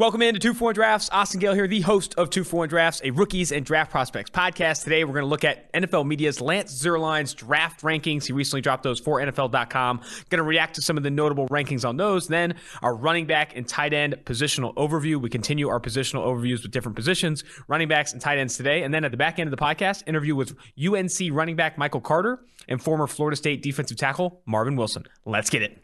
Welcome into Two One Drafts. Austin Gayle here, the host of Two One Drafts, a rookies and draft prospects podcast. Today, we're going to look at NFL Media's Lance Zierlein's draft rankings. He recently dropped those for NFL.com. Going to react to some of the notable rankings on those. Then, our running back and tight end positional overview. We continue our positional overviews with different positions, running backs and tight ends today. And then at the back end of the podcast, interview with UNC running back Michael Carter and former Florida State defensive tackle Marvin Wilson. Let's get it.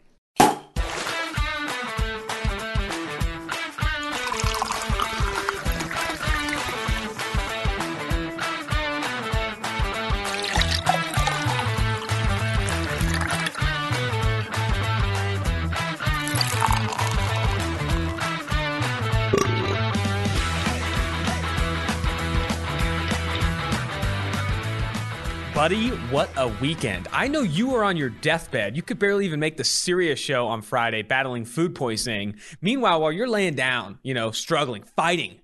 What a weekend. I know you were on your deathbed. You could barely even make the Sirius show on Friday battling food poisoning. Meanwhile, while you're laying down, you know, struggling, fighting,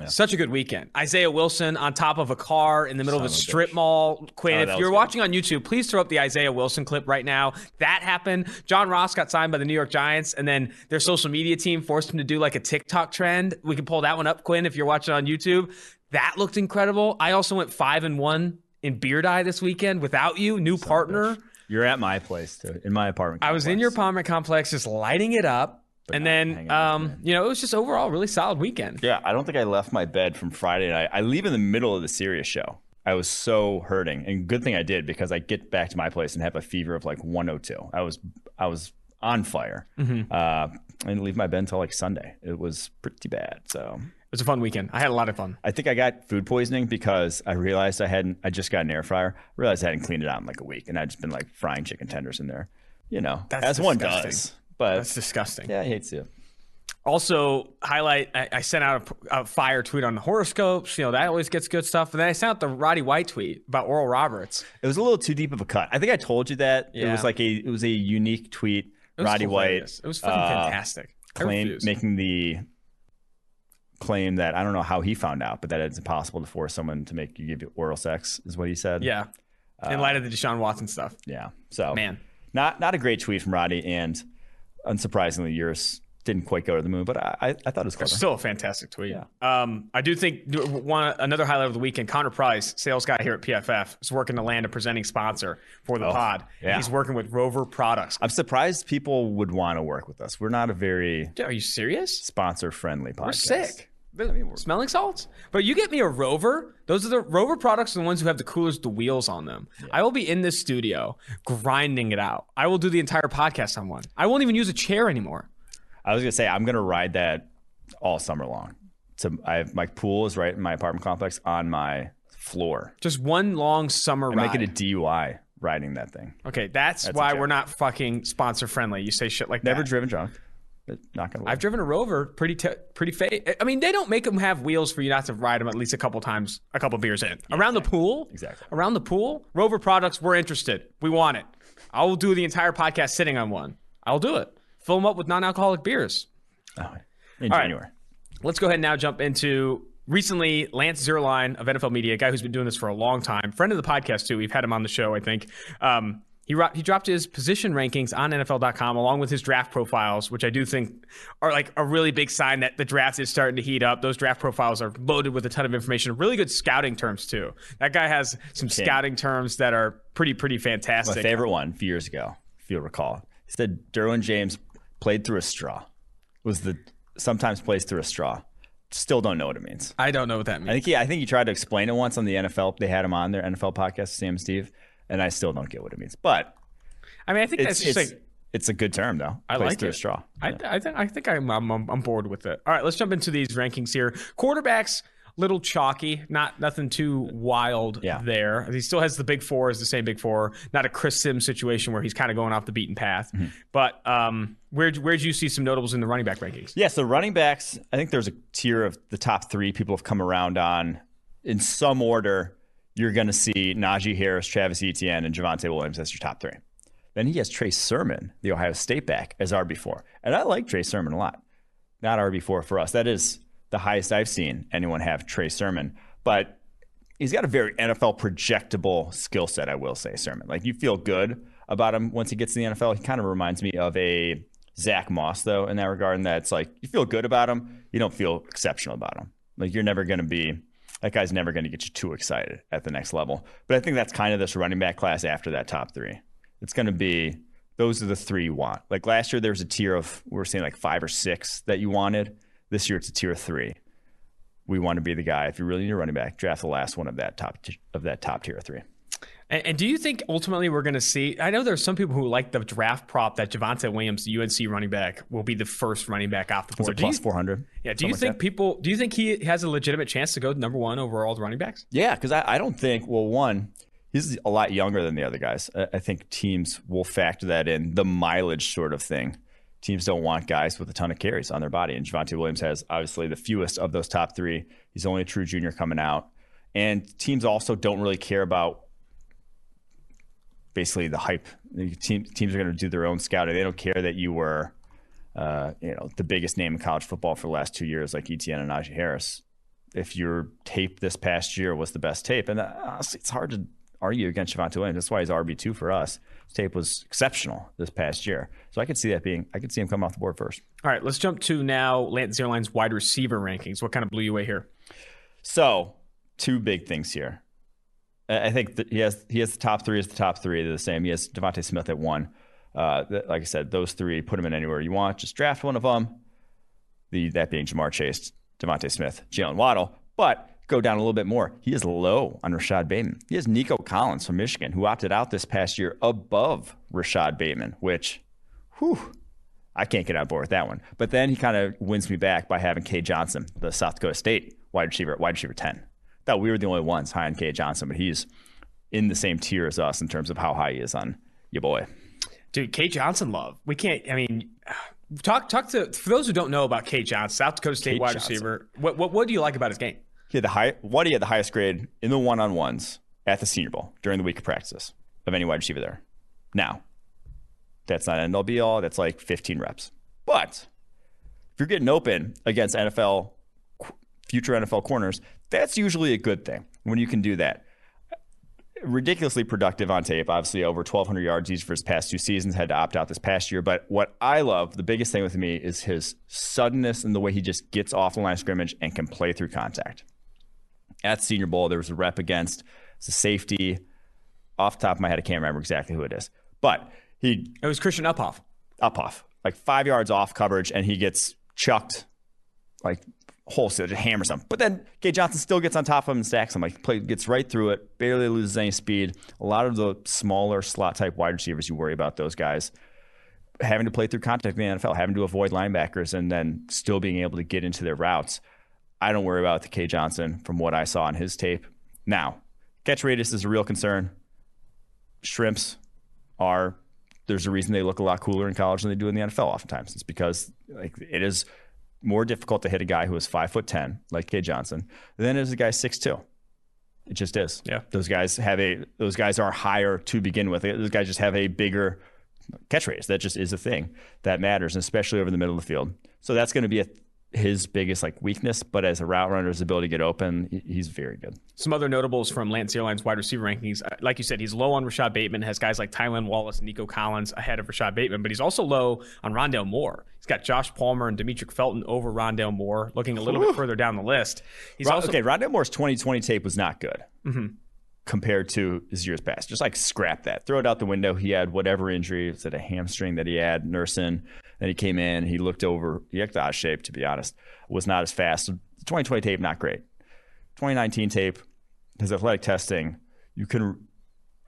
yeah. Such a good weekend. Isaiah Wilson on top of a car in the middle Son of a strip bitch. mall. Oh, Quinn, oh, if you're watching on YouTube, please throw up the Isaiah Wilson clip right now. That happened. John Ross got signed by the New York Giants, and then their social media team forced him to do like a TikTok trend. We can pull that one up, Quinn, if you're watching on YouTube. That looked incredible. I also went five and one in Beer Die this weekend without you, new partner. You're at my place too, in my apartment. Complex. I was in your apartment complex, just lighting it up. But and then, um, you know, it was just overall really solid weekend. Yeah, I don't think I left my bed from Friday night. I leave in the middle of the Sirius show. I was so hurting, and good thing I did because I get back to my place and have a fever of like 102. I was I was on fire. Mm-hmm. Uh, I didn't leave my bed until like Sunday. It was pretty bad. So was a fun weekend. I had a lot of fun. I think I got food poisoning because I realized I hadn't. I just got an air fryer. I realized I hadn't cleaned it out in like a week, and I'd just been like frying chicken tenders in there. You know, That's as disgusting. one does. But That's disgusting. Yeah, I hate to. Also, highlight. I, I sent out a, a, fire tweet on the horoscopes. You know that always gets good stuff. And then I sent out the Roddy White tweet about Oral Roberts. It was a little too deep of a cut. I think I told you that yeah. it was like a it was a unique tweet. Roddy hilarious. White. It was fucking uh, fantastic. Claim making the claim that I don't know how he found out, but that it's impossible to force someone to make you give you oral sex is what he said. Yeah. In uh, light of the Deshaun Watson stuff. Yeah. So man, not not a great tweet from Roddy, and unsurprisingly, yours didn't quite go to the moon, but I, I thought it was clever. Still a fantastic tweet. Yeah. Um, I do think one another highlight of the weekend. Connor Price, sales guy here at PFF, is working to land a presenting sponsor for the oh, pod. Yeah. He's working with RovR Products. I'm surprised people would want to work with us. We're not a very. Are you serious? Sponsor friendly podcast. We're sick. Smelling salts. But you get me a RovR. Those are the RovR products, are the ones who have the coolest the wheels on them. Yeah. I will be in this studio grinding it out. I will do the entire podcast on one. I won't even use a chair anymore. I was gonna say I'm gonna ride that all summer long. So I have my pool is right in my apartment complex on my floor. Just one long summer I ride. Make it a DUI riding that thing. Okay, that's, that's why we're not fucking sponsor friendly. You say shit like Never that. driven drunk not gonna. I've driven a RovR, pretty t- pretty fa- I mean, they don't make them have wheels for you not to ride them at least a couple times, a couple beers in. Yeah, around exactly. the pool, exactly. Around the pool, RovR products. We're interested. We want it. I will do the entire podcast sitting on one. I'll do it. Fill them up with non-alcoholic beers. Oh, in All January. Right. Let's go ahead and now jump into recently Lance Zierlein of NFL Media, a guy who's been doing this for a long time, friend of the podcast too. We've had him on the show, I think. Um, he, ro- he dropped his position rankings on NFL.com along with his draft profiles, which I do think are like a really big sign that the draft is starting to heat up. Those draft profiles are loaded with a ton of information, really good scouting terms too. That guy has some okay. scouting terms that are pretty pretty fantastic. My favorite one a few years ago, if you'll recall, he said Derwin James played through a straw. Was the sometimes plays through a straw. Still don't know what it means. I don't know what that means. I think he I think he tried to explain it once on the NFL. They had him on their NFL podcast, Sam Steve and I still don't get what it means. But I mean, I think that's just it's, like it's a good term though. I like it. straw. I, I think I think I'm, I'm I'm bored with it. All right, let's jump into these rankings here. Quarterbacks little chalky, not nothing too wild yeah. there. He still has the big four as the same big four. Not a Chris Sims situation where he's kind of going off the beaten path. Mm-hmm. But um, where where'd you see some notables in the running back rankings? Yeah, so running backs, I think there's a tier of the top three people have come around on in some order you're going to see Najee Harris, Travis Etienne, and Javonte Williams as your top three. Then he has Trey Sermon, the Ohio State back, as RB4. And I like Trey Sermon a lot. Not RB4 for us. That is the highest I've seen anyone have Trey Sermon. But he's got a very NFL projectable skill set, I will say, Sermon. Like you feel good about him once he gets to the NFL. He kind of reminds me of a Zach Moss though in that regard, and that's like you feel good about him, you don't feel exceptional about him. Like you're never going to be that guy's never going to get you too excited at the next level. But I think that's kind of this running back class after that top three. It's going to be those are the three you want. Like last year, there was a tier of we were saying like five or six that you wanted. This year, it's a tier three. We want to be the guy if you really need a running back, draft the last one of that top t- of that top tier of three. And, and do you think ultimately we're going to see? I know there's some people who like the draft prop that Javonte Williams, the UNC running back, will be the first running back off the board. Plus four hundred. Yeah. Do you think like people? Do you think he has a legitimate chance to go number one over all the running backs? Yeah, because I, I don't think. Well, one, he's a lot younger than the other guys. I, I think teams will factor that in. The mileage sort of thing. Teams don't want guys with a ton of carries on their body, and Javonte Williams has obviously the fewest of those top three. He's only a true junior coming out, and teams also don't really care about basically the hype. Team, teams are going to do their own scouting. They don't care that you were, uh, you know, the biggest name in college football for the last two years, like Etienne and Najee Harris. If your tape this past year was the best tape, and uh, honestly, it's hard to argue against Javonte Williams. That's why he's RB two for us. His tape was exceptional this past year, so I could see that being. I could see him come off the board first. All right, let's jump to now Lance Zierlein's wide receiver rankings. What kind of blew you away here? So, two big things here. I think he has he has the top three as the top three. They're the same. He has DeVonta Smith at one. Uh, like I said, those three, put them in anywhere you want. Just draft one of them. The that being Ja'Marr Chase, DeVonta Smith, Jaylen Waddle. But go down a little bit more. He is low on Rashod Bateman. He has Nico Collins from Michigan, who opted out this past year above Rashod Bateman, which, whew, I can't get on board with that one. But then he kind of wins me back by having Cade Johnson, the South Dakota State wide receiver, wide receiver 10 thought we were the only ones high on K Johnson, but he's in the same tier as us in terms of how high he is on your boy. Dude, K Johnson love. We can't. I mean, talk talk to for those who don't know about K Johnson, South Dakota State Cade wide Johnson. receiver. What, what what do you like about his game? He had the high. What he had the highest grade in the one on ones at the Senior Bowl during the week of practices of any wide receiver there. Now, that's not end all be all. That's like 15 reps. But if you're getting open against NFL future NFL corners, that's usually a good thing when you can do that. Ridiculously productive on tape, obviously over 1,200 yards each for his past two seasons, had to opt out this past year. But what I love, the biggest thing with me, is his suddenness and the way he just gets off the line of scrimmage and can play through contact. At Senior Bowl, there was a rep against a safety. Off the top of my head, I can't remember exactly who it is. But he. It was Christian Uphoff. Uphoff. Like five yards off coverage, and he gets chucked like wholesale, just hammers him. But then Cade Johnson still gets on top of him and stacks him. Like play, gets right through it, barely loses any speed. A lot of the smaller slot type wide receivers, you worry about those guys having to play through contact in the NFL, having to avoid linebackers, and then still being able to get into their routes. I don't worry about the K Johnson from what I saw on his tape. Now, catch radius is a real concern. Shrimps are there's a reason they look a lot cooler in college than they do in the NFL oftentimes. It's because like it is more difficult to hit a guy who is five foot ten, like Cade Johnson, than it is a guy six two. It just is. Yeah. Those guys have a those guys are higher to begin with. Those guys just have a bigger catch rate. That just is a thing that matters, especially over the middle of the field. So that's going to be a his biggest like weakness, but as a route runner, his ability to get open, he's very good. Some other notables from Lance Zierlein's wide receiver rankings, uh, like you said, he's low on Rashod Bateman, has guys like Tylan Wallace and Nico Collins ahead of Rashod Bateman, but he's also low on Rondale Moore. He's got Josh Palmer and Demetric Felton over Rondale Moore, looking a little Ooh. bit further down the list. He's also okay. Rondale Moore's 2020 tape was not good. Mm-hmm compared to his years past. Just like scrap that, throw it out the window. He had whatever injury, was it a hamstring that he had nursing? Then he came in, he looked over, of shape, to be honest, was not as fast. 2020 tape, not great. 2019 tape, his athletic testing, you can,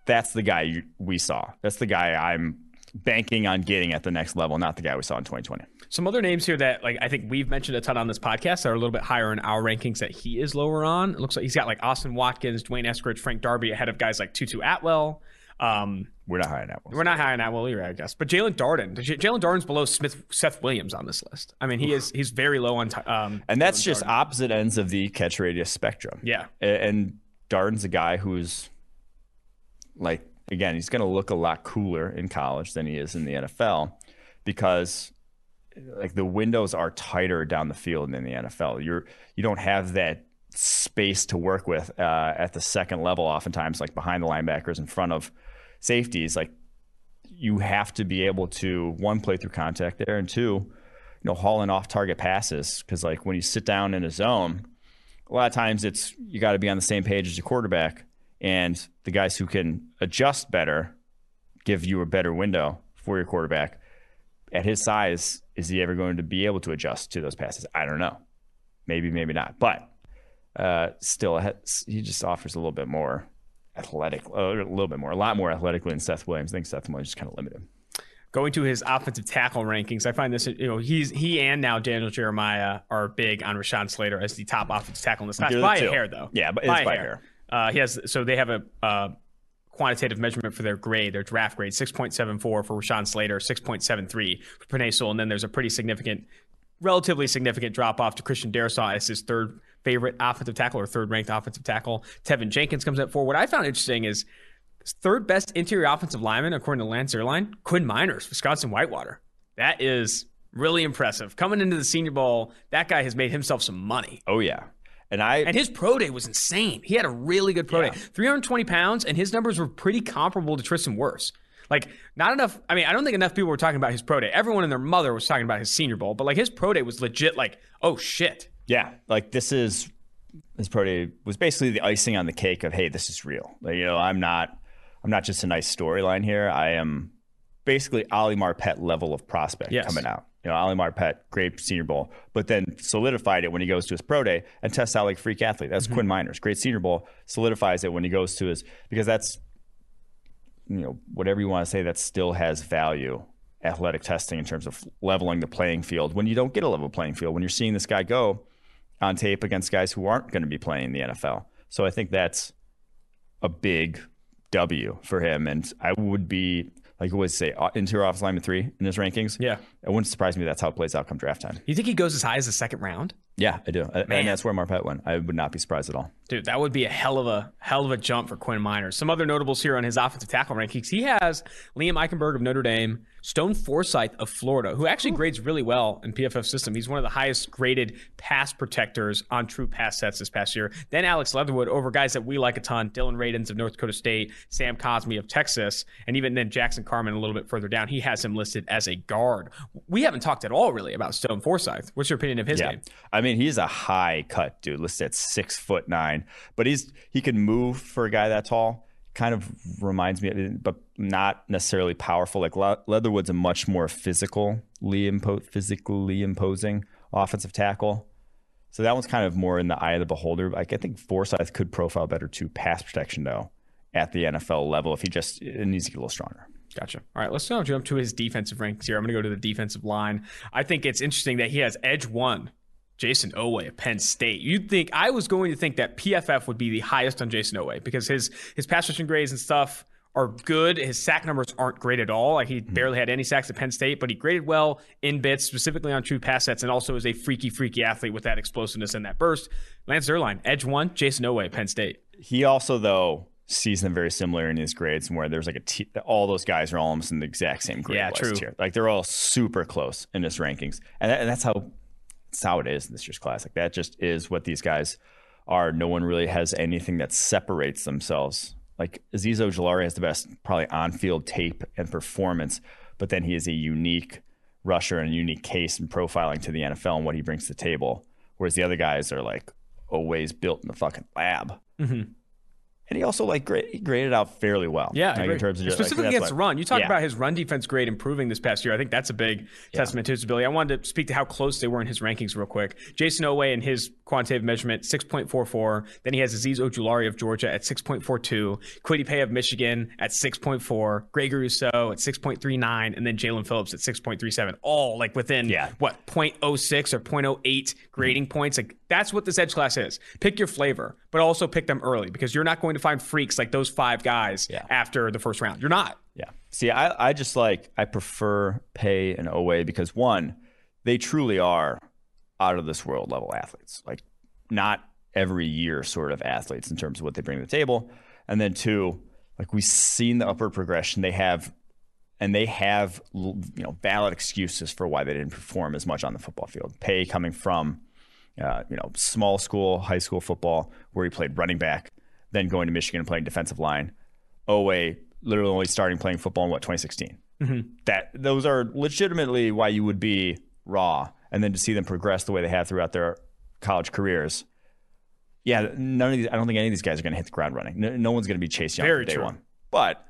that's the guy you, we saw. That's the guy I'm banking on getting at the next level, not the guy we saw in 2020. Some other names here that like I think we've mentioned a ton on this podcast that are a little bit higher in our rankings that he is lower on. It looks like he's got like Austin Watkins, D'Wayne Eskridge, Frank Darby ahead of guys like Tutu Atwell. Um, we're not high on Atwell. We're not high on Atwell either, I guess. But Jaelon Darden, Jaelon Darden's below Smith, Seth Williams on this list. I mean, he is he's very low on. Um, and that's just Darden. opposite ends of the catch radius spectrum. Yeah, and Darden's a guy who's like again, he's going to look a lot cooler in college than he is in the NFL because like the windows are tighter down the field in the NFL. You're you don't have that space to work with uh, at the second level. Oftentimes, like behind the linebackers, in front of safeties, like you have to be able to one play through contact there, and two, you know, hauling off target passes because like when you sit down in a zone, a lot of times it's you got to be on the same page as your quarterback, and the guys who can adjust better give you a better window for your quarterback. At his size, is he ever going to be able to adjust to those passes? I don't know. Maybe, maybe not. But uh, still, he just offers a little bit more athletic, a little bit more, a lot more athletically than Seth Williams. I think Seth Williams is kind of limited. Going to his offensive tackle rankings, I find this, you know, he's he and now Daniel Jeremiah are big on Rashawn Slater as the top offensive tackle in this class by a hair, though. Yeah, but by, by hair. hair. Uh, he has so they have a uh, quantitative measurement for their grade, their draft grade, 6.74 for Rashawn Slater, 6.73 for Penei and then there's a pretty significant, relatively significant drop off to Christian Darrisaw as his third favorite offensive tackle or third ranked offensive tackle. Teven Jenkins comes up for. What I found interesting is third best interior offensive lineman, according to Lance Zierlein, Quinn Meinerz, Wisconsin Whitewater. That is really impressive. Coming into the Senior Bowl, that guy has made himself some money. Oh, yeah. And I and his pro day was insane. He had a really good pro yeah. day, 320 pounds, and his numbers were pretty comparable to Tristan Wirfs. Like, not enough. I mean, I don't think enough people were talking about his pro day. Everyone and their mother was talking about his Senior Bowl, but like his pro day was legit. Like, oh shit, yeah, like this is this probably was basically the icing on the cake of hey, this is real. Like, you know, I'm not I'm not just a nice storyline here. I am basically Ali Marpet level of prospect yes. coming out. You know, Ali Marpet, great Senior Bowl, but then solidified it when he goes to his pro day and tests out like freak athlete. That's mm-hmm. Quinn Meinerz, great Senior Bowl, solidifies it when he goes to his because that's you know whatever you want to say that still has value athletic testing in terms of leveling the playing field when you don't get a level playing field when you're seeing this guy go on tape against guys who aren't going to be playing in the NFL. So I think that's a big W for him. And I would be, like I would say, uh, interior offensive lineman three in his rankings. Yeah. It wouldn't surprise me that's how it plays out come draft time. You think he goes as high as the second round? Yeah, I do. Man. And that's where Marpet went. I would not be surprised at all. Dude, that would be a hell of a hell of a jump for Quinn Meinerz. Some other notables here on his offensive tackle rankings. He has Liam Eichenberg of Notre Dame, Stone Forsythe of Florida, who actually grades really well in PFF system. He's one of the highest graded pass protectors on true pass sets this past year. Then Alex Leatherwood over guys that we like a ton, Dillon Radunz of North Dakota State, Sam Cosmi of Texas, and even then Jackson Carman a little bit further down. He has him listed as a guard. We haven't talked at all really about Stone Forsythe. What's your opinion of his yeah. game? I mean, he's a high cut dude, listed at six foot nine, but he's he can move for a guy that tall. Kind of reminds me, but not necessarily powerful. Like Leatherwood's a much more physically impo- physically imposing offensive tackle. So that one's kind of more in the eye of the beholder. Like I think Forsythe could profile better to pass protection though at the NFL level if he just needs to get a little stronger. Gotcha. All right, let's now jump to his defensive ranks here. I'm going to go to the defensive line. I think it's interesting that he has edge one, Jayson Oweh of Penn State. You'd think I was going to think that PFF would be the highest on Jayson Oweh because his his pass rushing grades and stuff are good. His sack numbers aren't great at all. Like he mm-hmm. barely had any sacks at Penn State, but he graded well in bits, specifically on true pass sets, and also is a freaky, freaky athlete with that explosiveness and that burst. Lance Zierlein, edge one, Jayson Oweh, Penn State. He also though sees them very similar in his grades, where there's like a t- all those guys are almost in the exact same grade. Yeah, true. Tier. Like they're all super close in his rankings, and, that, and that's how that's how it is in this year's class. Like that just is what these guys are. No one really has anything that separates themselves. Like Azeez Ojulari has the best probably on-field tape and performance, but then he is a unique rusher and a unique case and profiling to the NFL and what he brings to the table. Whereas the other guys are like always built in the fucking lab. Mm-hmm and he also like he graded out fairly well. Yeah, like, in terms of just, specifically like, against run. You talk yeah. about his run defense grade improving this past year. I think that's a big yeah. testament to his ability. I wanted to speak to how close they were in his rankings real quick. Jayson Oweh in his quantitative measurement six point four four. Then he has Azeez Ojulari of Georgia at six point four two. Kwity Paye of Michigan at six point four. Gregory Rousseau at six point three nine, and then Jaelan Phillips at six point three seven. All like within yeah. what 0.06 or 0.08 grading mm-hmm. points. Like that's what this edge class is. Pick your flavor, but also pick them early because you're not going to find freaks like those five guys yeah. after the first round. You're not. Yeah. See, I, I just like I prefer Paye and Oweh because one, they truly are out of this world level athletes. Like not every year sort of athletes in terms of what they bring to the table. And then two, like we've seen the upward progression. They have and they have you know valid excuses for why they didn't perform as much on the football field. Paye coming from uh, you know, small school, high school football, where he played running back, then going to Michigan and playing defensive line. Oweh literally only starting playing football in what 2016. That those are legitimately why you would be raw, and then to see them progress the way they have throughout their college careers. Yeah, none of these. I don't think any of these guys are going to hit the ground running. No, no one's going to be Chase Young Very day true. one. But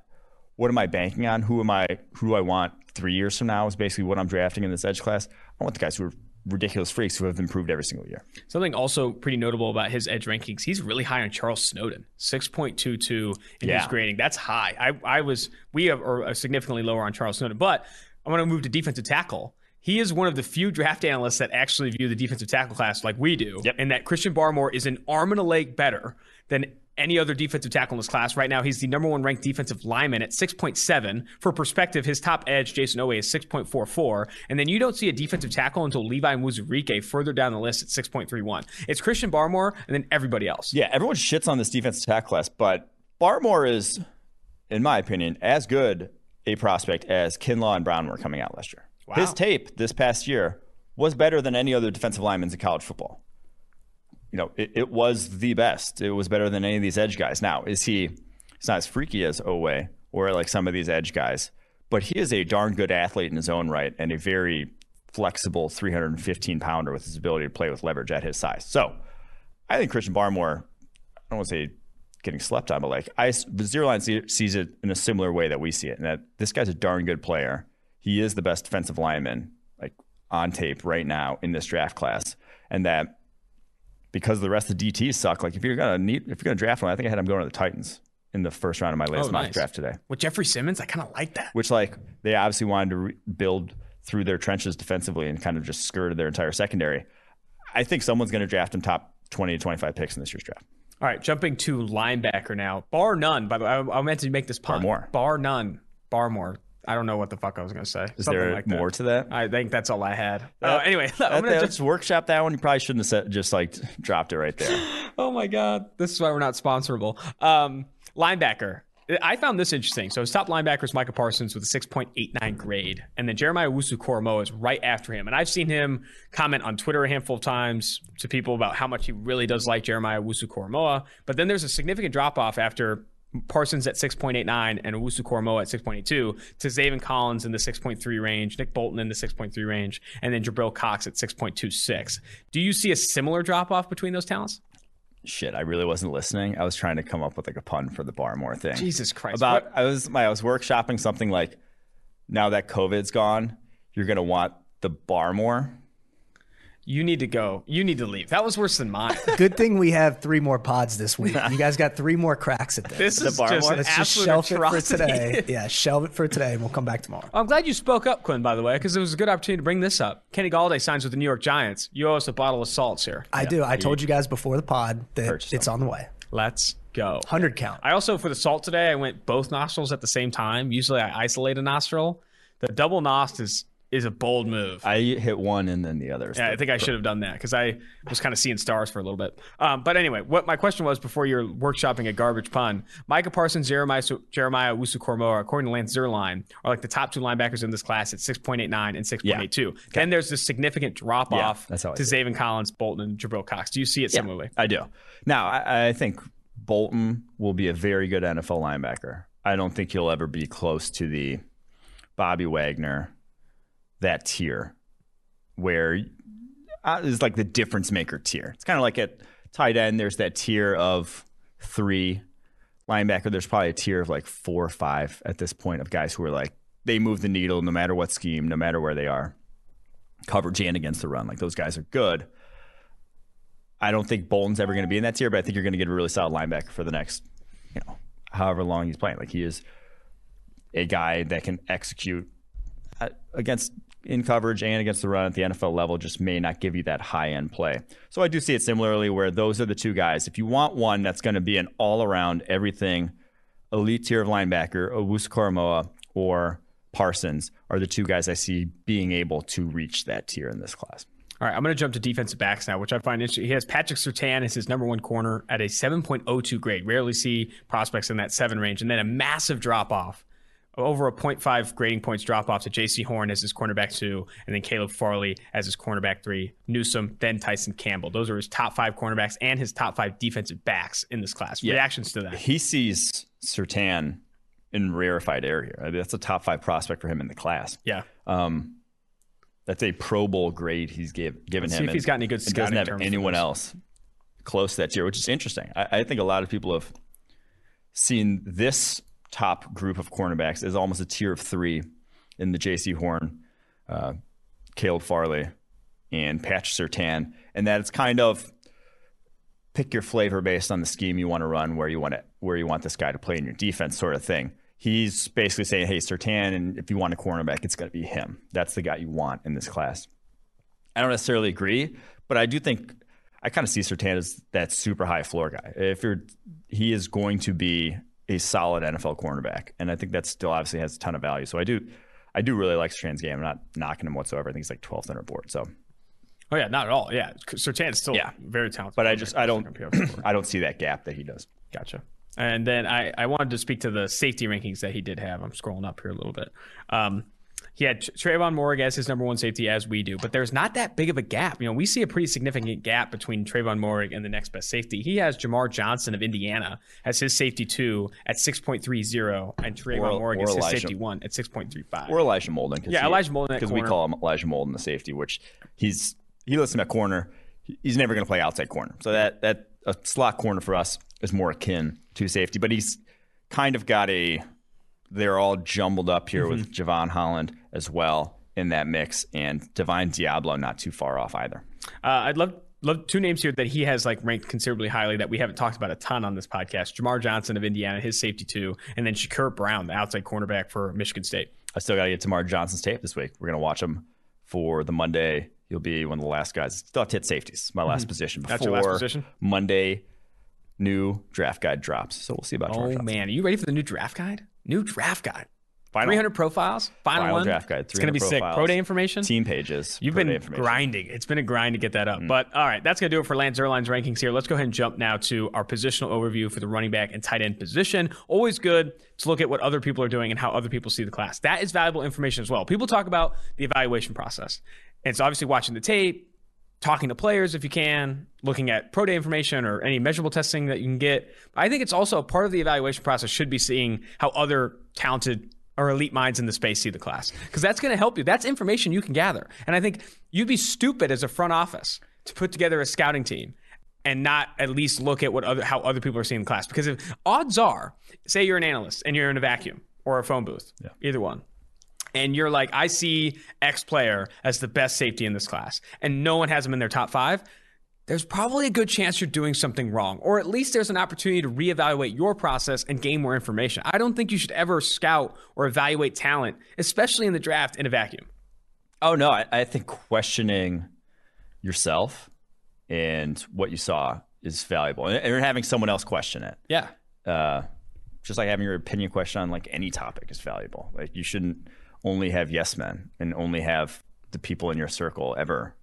what am I banking on? Who am I? Who do I want three years from now? Is basically what I'm drafting in this edge class. I want the guys who are ridiculous freaks who have improved every single year. Something also pretty notable about his edge rankings, he's really high on Charles Snowden, 6.22 in Yeah. his grading. That's high. I, I was, we have, are uh, significantly lower on Charles Snowden, but I want to move to defensive tackle. He is one of the few draft analysts that actually view the defensive tackle class like we do, Yep. and that Christian Barmore is an arm and a leg better than any other defensive tackle in this class. Right now, he's the number one ranked defensive lineman at 6.7. For perspective, his top edge, Jayson Oweh, is 6.44. And then you don't see a defensive tackle until Levi Onwuzurike further down the list at 6.31. It's Christian Barmore and then everybody else. Yeah, everyone shits on this defensive tackle class, but Barmore is, in my opinion, as good a prospect as Kinlaw and Brown were coming out last year. Wow. His tape this past year was better than any other defensive lineman's in college football. You know, it, it was the best. It was better than any of these edge guys. Now, is he? He's not as freaky as Oweh or like some of these edge guys, but he is a darn good athlete in his own right and a very flexible 315 pounder with his ability to play with leverage at his size. So, I think Christian Barmore I don't want to say getting slept on, but like I the Zierlein see, sees it in a similar way that we see it, and that this guy's a darn good player. He is the best defensive lineman like on tape right now in this draft class, and that because the rest of the DTs suck. Like if you're gonna need if you're gonna draft one, I think I had him going to the Titans in the first round of my latest Oh, mock nice. draft today. With Jeffrey Simmons, I kind of like that. Which like they obviously wanted to re- build through their trenches defensively and kind of just skirted their entire secondary. I think someone's going to draft him top 20 to 25 picks in this year's draft. All right, jumping to linebacker now. Bar none, by the way. I, I meant to make this pun. Barmore. Bar none. Barmore. I don't know what the fuck I was going to say. Is Something there like that. more to that? I think that's all I had. Uh, Uh, anyway, I'm gonna that- just, workshop that one. You probably shouldn't have said, just like dropped it right there. oh my god, this is why we're not sponsorable. Um, linebacker. I found this interesting. So his top linebacker is Micah Parsons with a 6.89 grade, and then Jeremiah Owusu-Koramoah is right after him. And I've seen him comment on Twitter a handful of times to people about how much he really does like Jeremiah Owusu-Koramoah. But then there's a significant drop off after Parsons at 6.89 and Owusu-Koramoah at 6.82 to Zaven Collins in the 6.3 range, Nick Bolton in the 6.3 range, and then Jabril Cox at 6.26. Do you see a similar drop off between those talents? Shit, I really wasn't listening. I was trying to come up with like a pun for the Barmore thing. Jesus Christ. About What- I was my I was workshopping something like now that COVID's gone, you're gonna want the Barmore. You need to go. You need to leave. That was worse than mine. Good thing we have three more pods this week. You guys got three more cracks at this. This The is bar just one? an Let's just absolute shelve it for today. Yeah, shelve it for today, and we'll come back tomorrow. I'm glad you spoke up, Quinn, by the way, because it was a good opportunity to bring this up. Kenny Golladay signs with the New York Giants. You owe us a bottle of salts here. I do. I told you guys before the pod that Purchase it's on the way. Let's go. Hundred count. I also, for the salt today, I went both nostrils at the same time. Usually I isolate a nostril. The double nost is is a bold move. I hit one and then the other. yeah, I think I should have done that because I was kind of seeing stars for a little bit. Um, but anyway, what my question was before you're workshopping a garbage pun, Micah Parsons, Jeremiah, Jeremiah Owusu-Koramoah, according to Lance Zierlein, are like the top two linebackers in this class at 6.89 and 6.82. Then there's this significant drop off I to see Zaven Collins, Bolton, and Jabril Cox. Do you see it similarly? I do. Now, I, I think Bolton will be a very good NFL linebacker. I don't think he'll ever be close to the Bobby Wagner, that tier, where uh, is like the difference maker tier. It's kind of like at tight end, there's that tier of three linebacker. There's probably a tier of like four or five at this point of guys who are like, they move the needle no matter what scheme, no matter where they are. Coverage and against the run. Like those guys are good. I don't think Bolton's ever going to be in that tier, but I think you're going to get a really solid linebacker for the next, you know, however long he's playing. Like he is a guy that can execute uh, against in coverage and against the run at the NFL level. Just may not give you that high end play. So I do see it similarly, where those are the two guys. If you want one that's going to be an all around everything elite tier of linebacker, Owusu-Koramoah or Parsons are the two guys I see being able to reach that tier in this class. All right, I'm going to jump to defensive backs now, which I find interesting. He has Patrick Surtain as his number one corner at a 7.02 grade. Rarely see prospects in that seven range. And then a massive drop off, over a 0.5 grading points drop off to Jaycee Horn as his cornerback two, and then Caleb Farley as his cornerback three, Newsome, then Tyson Campbell. Those are his top five cornerbacks and his top five defensive backs in this class. Reactions to that? he sees Surtain in rarefied air here. I mean, that's a top five prospect for him in the class. Yeah. Um, that's a Pro Bowl grade he's give, given Let's him. see if and he's got any good it doesn't have anyone else close to that tier, which is interesting. I, I think a lot of people have seen this top group of cornerbacks is almost a tier of three in the Jaycee Horn, uh, Caleb Farley, and Patch Surtain, and that it's kind of pick your flavor based on the scheme you want to run, where you want it, where you want this guy to play in your defense, sort of thing. He's basically saying, "Hey, Surtain, and if you want a cornerback, it's going to be him. That's the guy you want in this class." I don't necessarily agree, but I do think I kind of see Surtain as that super high floor guy. If you're, he is going to be a solid NFL cornerback, and I think that still obviously has a ton of value. So I do, I do really like Surtain's game. I'm not knocking him whatsoever. I think he's like 12th on our board. So, Oh yeah, not at all. Yeah, Surtain's still Yeah. very talented. but I just I don't I don't see that gap that he does. Gotcha. And then I, I wanted to speak to the safety rankings that he did have. I'm scrolling up here a little bit. Um, he had Tr- Trayvon Moore as his number one safety, as we do, but there's not that big of a gap. You know, we see a pretty significant gap between Trayvon Moore and the next best safety. He has Jamar Johnson of Indiana as his safety two at 6.30, and Trayvon Or- Moore or is his safety one at 6.35. Or Elijah Molden. Yeah, he- Elijah Molden because we call him Elijah Molden the safety, which he's he lists him at corner. He's never going to play outside corner. So that that a slot corner for us is more akin to safety, but he's kind of got a. They're all jumbled up here with Mm-hmm. Jevon Holland as well in that mix, and Divine Deablo not too far off either. Uh, I'd love love two names here that he has like ranked considerably highly that we haven't talked about a ton on this podcast. Jamar Johnson of Indiana, his safety two, and then Shakur Brown, the outside cornerback for Michigan State. I still got to get Tamar Johnson's tape this week. We're going to watch him for the Monday. He'll be one of the last guys. Still have to hit safeties. My last position before Mm-hmm. That's your last position? Monday new draft guide drops. So we'll see about Oh Johnson. man, are you ready for the new draft guide? New draft guide. Final. 300 profiles. Final, Final one. draft guide, It's going to be 300 sick. Pro day information. Team pages. You've been. Mm. grinding. It's been a grind to get that up. But all right, that's going to do it for Lance Zierlein's rankings here. Let's go ahead and jump now to our positional overview for the running back and tight end position. Always good to look at what other people are doing and how other people see the class. That is valuable information as well. People talk about the evaluation process. And it's obviously watching the tape, talking to players if you can, looking at pro day information or any measurable testing that you can get. I think it's also a part of the evaluation process should be seeing how other talented or elite minds in the space see the class because that's going to help you. That's information you can gather. And I think you'd be stupid as a front office to put together a scouting team and not at least look at what other how other people are seeing the class because if odds are say you're an analyst and you're in a vacuum or a phone booth either one and you're like, I see X player as the best safety in this class, and no one has him in their top five, there's probably a good chance you're doing something wrong, or at least there's an opportunity to reevaluate your process and gain more information. I don't think you should ever scout or evaluate talent, especially in the draft, in a vacuum. Oh no, I, I think questioning yourself and what you saw is valuable, and, and having someone else question it. Yeah. Uh, just like having your opinion question on like any topic is valuable. Like you shouldn't only have yes men and only have the people in your circle ever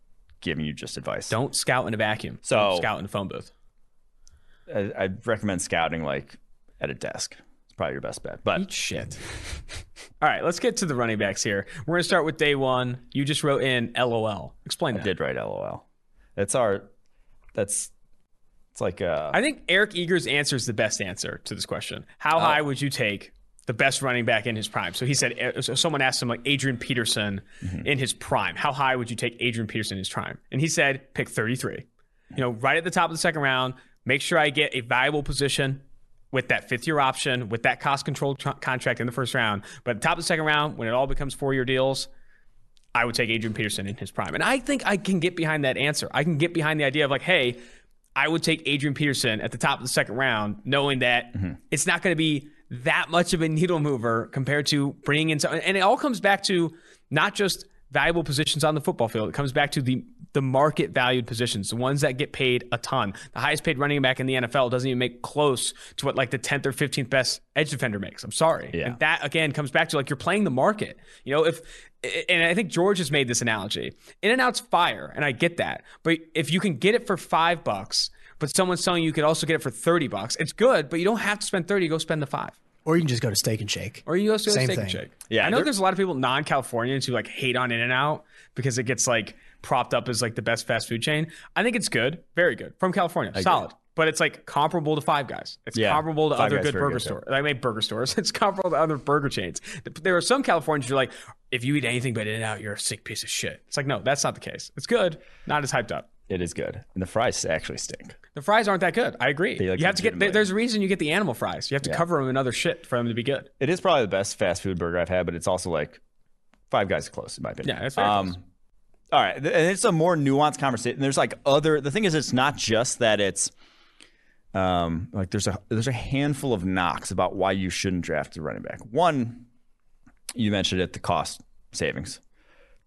giving you just advice. Don't scout in a vacuum. So- Don't scout in a phone booth. I, I'd recommend scouting like at a desk. It's probably your best bet. But Eat shit. All right, let's get to the running backs here. We're going to start with day one. You just wrote in LOL. Explain that. did write LOL. That's our. That's. It's like uh, I think Eric Eager's answer is the best answer to this question. How high would you take the best running back in his prime? So he said, uh, so someone asked him, like Adrian Peterson in his prime. How high would you take Adrian Peterson in his prime? And he said, pick 33. You know, right at the top of the second round, make sure I get a valuable position with that fifth year option, with that cost controlled tr- contract in the first round. But at the top of the second round, when it all becomes four year deals, I would take Adrian Peterson in his prime. And I think I can get behind that answer. I can get behind the idea of like, hey, I would take Adrian Peterson at the top of the second round, knowing that it's not going to be that much of a needle mover compared to bringing in some. And it all comes back to not just valuable positions on the football field. It comes back to the the market valued positions, the ones that get paid a ton. The highest paid running back in the NFL doesn't even make close to what like the 10th or 15th best edge defender makes. I'm sorry. Yeah. And that again comes back to like you're playing the market. You know, if and I think George has made this analogy. In and out's fire, and I get that. But if you can get it for five bucks, but someone's telling you you could also get it for 30 bucks, it's good, but you don't have to spend 30, go spend the five. Or you can just go to Steak and Shake. Or you go to Same Steak and thing. Shake. Yeah, I know there's a lot of people, non-Californians, who like hate on In and Out because it gets like propped up as like the best fast food chain. I think it's good, very good from California, solid. but it's like comparable to Five Guys. It's Yeah, comparable to Five other good burger good, stores. I mean, burger stores. It's comparable to other burger chains. There are some Californians who are like, if you eat anything but In and Out, you're a sick piece of shit. It's like, no, that's not the case. It's good, not as hyped up. It is good, and the fries actually stink. The fries aren't that good. I agree. Like, you have to get. There's a reason you get the animal fries. You have to cover them in other shit for them to be good. It is probably the best fast food burger I've had, but it's also like Five Guys close in my opinion. Yeah, it's very close. All right, and it's a more nuanced conversation. There's like other. The thing is, it's not just that it's um like there's a there's a handful of knocks about why you shouldn't draft a running back. One, you mentioned it, the cost savings,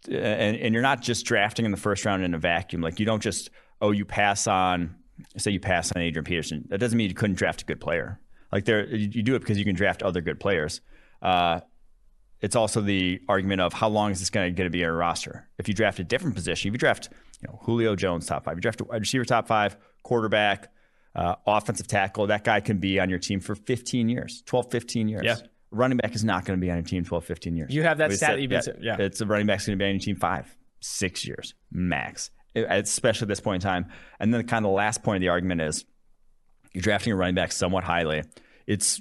and and you're not just drafting in the first round in a vacuum. Like you don't just oh you pass on say you pass on Adrian Peterson. That doesn't mean you couldn't draft a good player. Like there, you do it because you can draft other good players. Uh, it's also the argument of how long is this going to be a roster? If you draft a different position, if you draft, you know, Julio Jones top five, you draft a wide receiver top five, quarterback, uh, offensive tackle, that guy can be on your team for 15 years, 12, 15 years. Yeah. Running back is not going to be on your team 12, 15 years. You have that We stat said- you've been- yeah. It's a running back's going to be on your team five, six years max, especially at this point in time. And then kind of the last point of the argument is you're drafting a running back somewhat highly. It's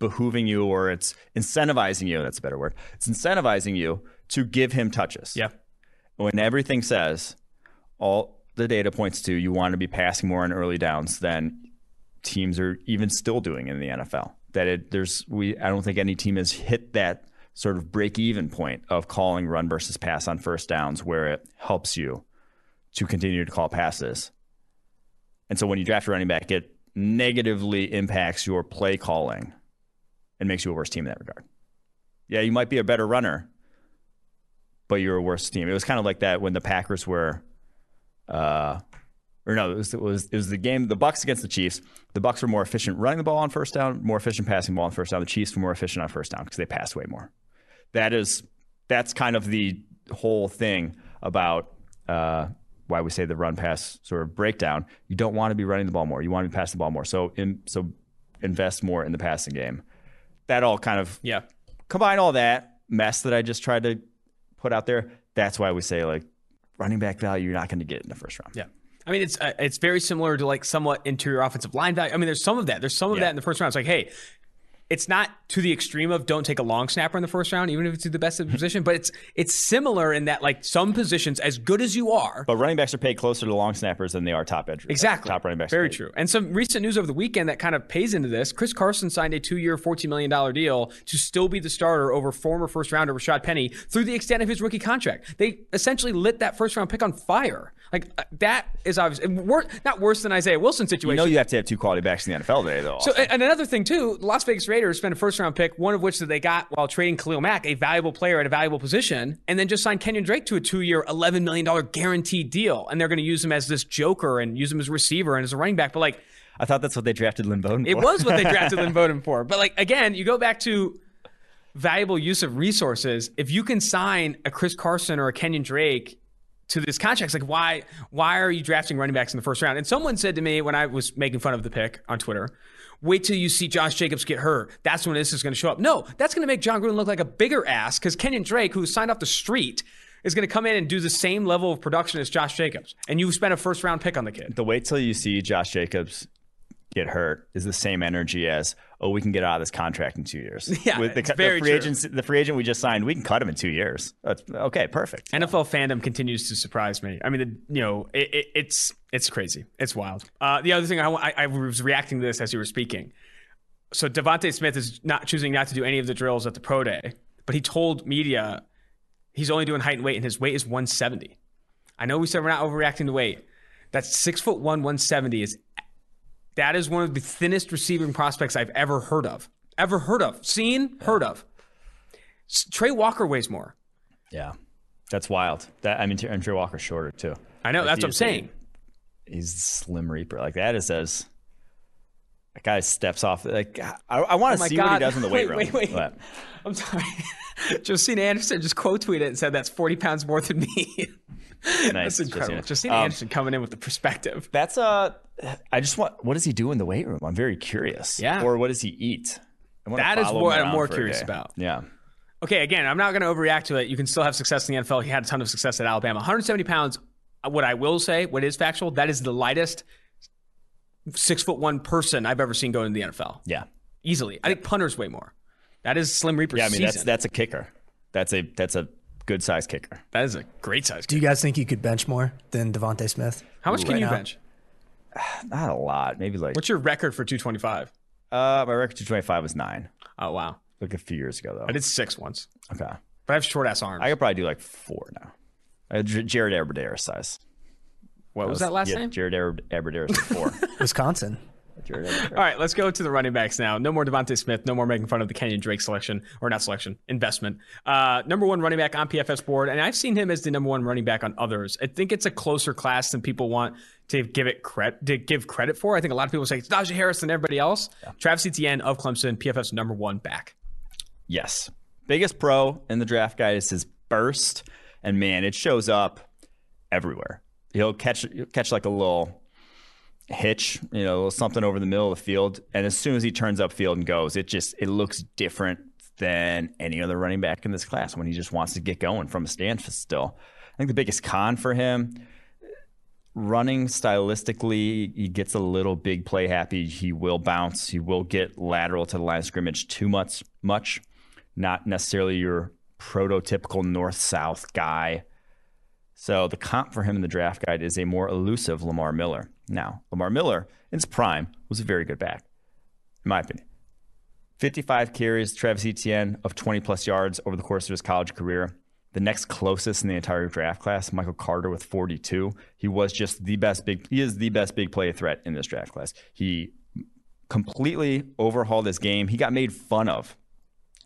behooving you or it's incentivizing you. That's a better word. It's incentivizing you to give him touches. Yeah. When everything says all the data points to you want to be passing more on early downs than teams are even still doing in the NFL. That it there's we I don't think any team has hit that sort of break even point of calling run versus pass on first downs where it helps you to continue to call passes. And so when you draft a running back, it negatively impacts your play calling and makes you a worse team in that regard. Yeah, you might be a better runner, but you're a worse team. It was kind of like that when the Packers were, uh, or no, it was, it was it was the game the Bucs against the Chiefs. The Bucs were more efficient running the ball on first down, more efficient passing the ball on first down. The Chiefs were more efficient on first down because they passed way more. That is that's kind of the whole thing about uh, why we say the run pass sort of breakdown. You don't want to be running the ball more. You want to be passing the ball more. So in, so invest more in the passing game. That all kind of Yeah. combine all that mess that I just tried to put out there. That's why we say like running back value you're not going to get in the first round. Yeah. I mean, it's uh, it's very similar to like somewhat interior offensive line value. I mean, there's some of that. There's some of Yeah. that in the first round. It's like, hey, it's not to the extreme of don't take a long snapper in the first round, even if it's the best of the position. But it's it's similar in that like some positions, as good as you are, But running backs are paid closer to long snappers than they are top edge. Exactly. Top running backs. Very paid. true. And some recent news over the weekend that kind of pays into this. Chris Carson signed a two-year, $14 million deal to still be the starter over former first-rounder Rashaad Penny through the extent of his rookie contract. They essentially lit that first-round pick on fire. Like uh, that is obvious. Wor- not worse than Isaiah Wilson You situation. know you have to have two quality backs in the NFL today, though. So, and another thing too, the Las Vegas Raiders spent a first round pick, one of which that they got while trading Khalil Mack, a valuable player at a valuable position, and then just signed Kenyon Drake to a two year, $11 million guaranteed deal. And they're going to use him as this joker and use him as a receiver and as a running back. But like, I thought that's what they drafted Lynn Bowden it was what they drafted Lynn Bowden for. But like, again, you go back to valuable use of resources. If you can sign a Chris Carson or a Kenyon Drake to this contract, like why why are you drafting running backs in the first round? And someone said to me when I was making fun of the pick on Twitter, wait till you see Josh Jacobs get hurt. That's when this is going to show up. No, that's going to make Jon Gruden look like a bigger ass because Kenyon Drake, who signed off the street, is going to come in and do the same level of production as Josh Jacobs. And you spent a first round pick on the kid. the wait till you see Josh Jacobs get hurt is the same energy as oh we can get out of this contract in two years. Yeah, With the, the free true. agents, the free agent we just signed, we can cut him in two years. That's okay, perfect. NFL fandom continues to surprise me. I mean, the, you know, it, it, it's it's crazy. It's wild. Uh, the other thing I, I, I was reacting to this as you were speaking. So DeVonta Smith is not choosing not to do any of the drills at the pro day, but he told media he's only doing height and weight, and his weight is 170. I know we said we're not overreacting to weight. That's six foot one, 170 is that is one of the thinnest receiving prospects I've ever heard of. Ever heard of? Seen? Heard of. Trey Walker weighs more. Yeah, that's wild. That I mean, and Trey Walker's shorter too. I know. Like, that's what I'm saying. he's a slim reaper. Like that is as that guy steps off. Like I, I want Oh to my see what he does in the weight Wait, room. wait, wait. But I'm sorry. Justine Anderson just quote tweeted and said that's 40 pounds more than me. Nice, that's incredible. Justine Um, Anderson coming in with the perspective. that's uh I just want. What does he do in the weight room? I'm very curious. Yeah. Or what does he eat? That is what I'm more curious about. Yeah. Okay, again, I'm not going to overreact to it. You can still have success in the NFL. He had a ton of success at Alabama. 170 pounds. What I will say, what is factual, that is the lightest six foot one person I've ever seen go into the NFL. Yeah. Easily. I think punters way more. That is Slim Reaper's Yeah, I mean season. that's that's a kicker. That's a that's a good size kicker. that is a great size. Kicker. Do you guys think you could bench more than DeVonta Smith? How much can right you now? bench? Not a lot. Maybe like What's your record for 225? uh my record two twenty five was nine. Oh wow. Like a few years ago though. I did six once. Okay. But I have short ass arms. I could probably do like four now. Uh, J- Jared Aberdare size. what was that last yeah, name? Jared Aber- Aberdare is four. Wisconsin. Jared All right, let's go to the running backs now. No more DeVonta Smith. No more making fun of the Kenyon Drake selection, or not selection, investment. Uh, number one running back on PFF board, and I've seen him as the number one running back on others. I think it's a closer class than people want to give it credit to give credit for. I think a lot of people say it's Najee Harris and everybody else. Travis Etienne of Clemson, PFF number one back. Yes. Biggest pro in the draft guide is his burst. And man, it shows up everywhere. He'll catch he'll catch like a little hitch, you know, something over the middle of the field. And as soon as he turns up field and goes, it just it looks different than any other running back in this class when he just wants to get going from a stand still. I think the biggest con for him running stylistically, he gets a little big play happy. He will bounce. He will get lateral to the line of scrimmage too much. Much, not necessarily your prototypical north south guy. So the comp for him in the draft guide is a more elusive Lamar Miller. Now, Lamar Miller in his prime was a very good back, in my opinion. 55 carries, Travis Etienne of 20 plus yards over the course of his college career. The next closest in the entire draft class, Michael Carter with 42. He was just the best big. He is the best big play threat in this draft class. He completely overhauled his game. He got made fun of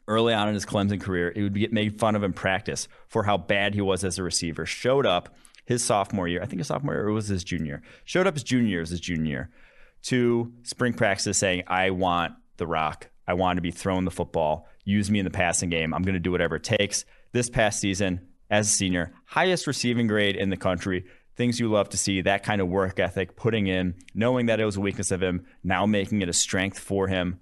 early on in his Clemson career. He would get made fun of in practice for how bad he was as a receiver. Showed up his sophomore year, I think his sophomore year was his junior. Showed up his junior year as his junior year to spring practice saying, "I want the rock. I want to be throwing the football. Use me in the passing game. I'm going to do whatever it takes." This past season, as a senior, highest receiving grade in the country. Things you love to see, that kind of work ethic, putting in, knowing that it was a weakness of him, now making it a strength for him.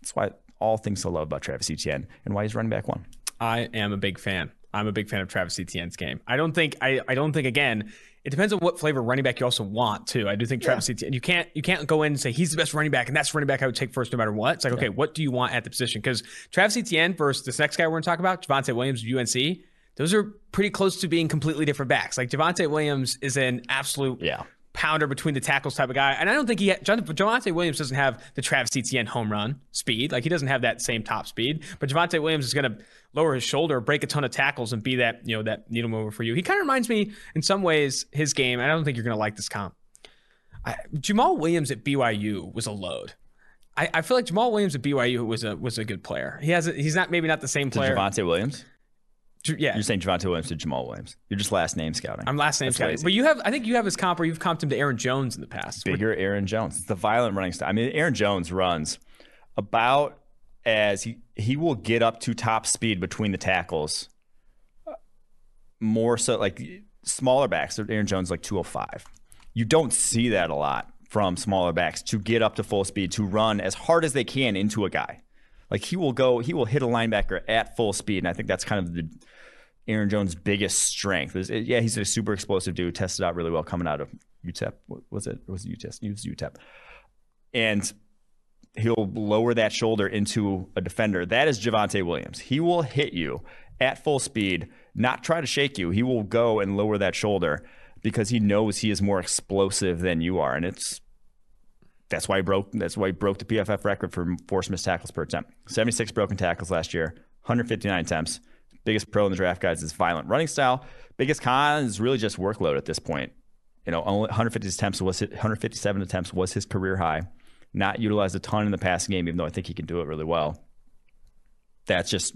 That's why all things to love about Travis Etienne and why he's running back one. I am a big fan. I'm a big fan of Travis Etienne's game. I don't think I, I don't think again. It depends on what flavor running back you also want too. I do think Travis Etienne. You can't you can't go in and say he's the best running back and that's the running back I would take first no matter what. It's like okay, what do you want at the position? Because Travis Etienne versus this next guy we're going to talk about, Javonte Williams, of UNC. Those are pretty close to being completely different backs. Like Javonte Williams is an absolute Yeah. Pounder between the tackles type of guy. And I don't think he, John, Javonte Williams doesn't have the Travis Etienne home run speed. Like he doesn't have that same top speed. But Javonte Williams is going to lower his shoulder, break a ton of tackles, and be that you know that needle mover for you. He kind of reminds me in some ways his game. And I don't think you're going to like this comp. I, Jamaal Williams at BYU was a load. I, I feel like Jamaal Williams at BYU was a was a good player. He has a, he's not maybe not the same player. Javonte Williams? Yeah, You're saying Javonte Williams to Jamaal Williams. You're just last name scouting. I'm last name That's scouting. But you have I think you have his comp or you've comped him to Aaron Jones in the past. bigger Aaron Jones. It's the violent running style. I mean, Aaron Jones runs about as he he will get up to top speed between the tackles. More so like smaller backs. Aaron Jones like 205. You don't see that a lot from smaller backs to get up to full speed to run as hard as they can into a guy. Like he will go, he will hit a linebacker at full speed, and I think that's kind of the Aaron Jones' biggest strength. Is yeah, he's a super explosive dude. Tested out really well coming out of UTEP. What was it? Was it UTEP? He was UTEP. And he'll lower that shoulder into a defender. That is Javonte Williams. He will hit you at full speed, not try to shake you. He will go and lower that shoulder because he knows he is more explosive than you are, and it's that's why he broke. That's why he broke the PFF record for forced missed tackles per attempt. Seventy six broken tackles last year, 159 attempts. Biggest pro in the draft guys is violent running style. Biggest con is really just workload at this point. You know, only 150 attempts was his, 157 attempts was his career high. Not utilized a ton in the passing game, even though I think he can do it really well. That's just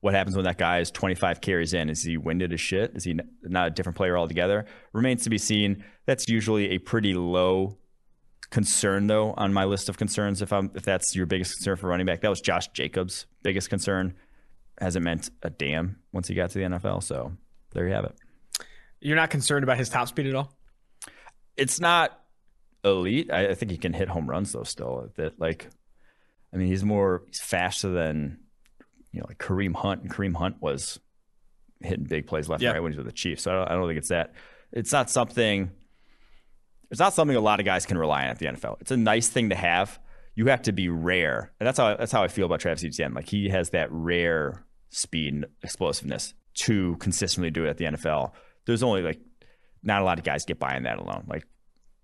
what happens when that guy is 25 carries in. Is he winded as shit? Is he not a different player altogether? Remains to be seen. That's usually a pretty low concern though on my list of concerns if I'm if that's your biggest concern for running back. That was Josh Jacobs' biggest concern. Hasn't meant a damn once he got to the NFL. So there you have it. You're not concerned about his top speed at all? It's not elite. I, I think he can hit home runs though. Still, that like, I mean, he's more he's faster than you know like Kareem Hunt, and Kareem Hunt was hitting big plays left Yeah. and right when he was with the Chiefs. So I don't, I don't think it's that. It's not something. It's not something a lot of guys can rely on at the NFL. It's a nice thing to have. You have to be rare, and that's how that's how I feel about Travis Etienne. Like he has that rare speed and explosiveness to consistently do it at the NFL. There's only like not a lot of guys get by on that alone. Like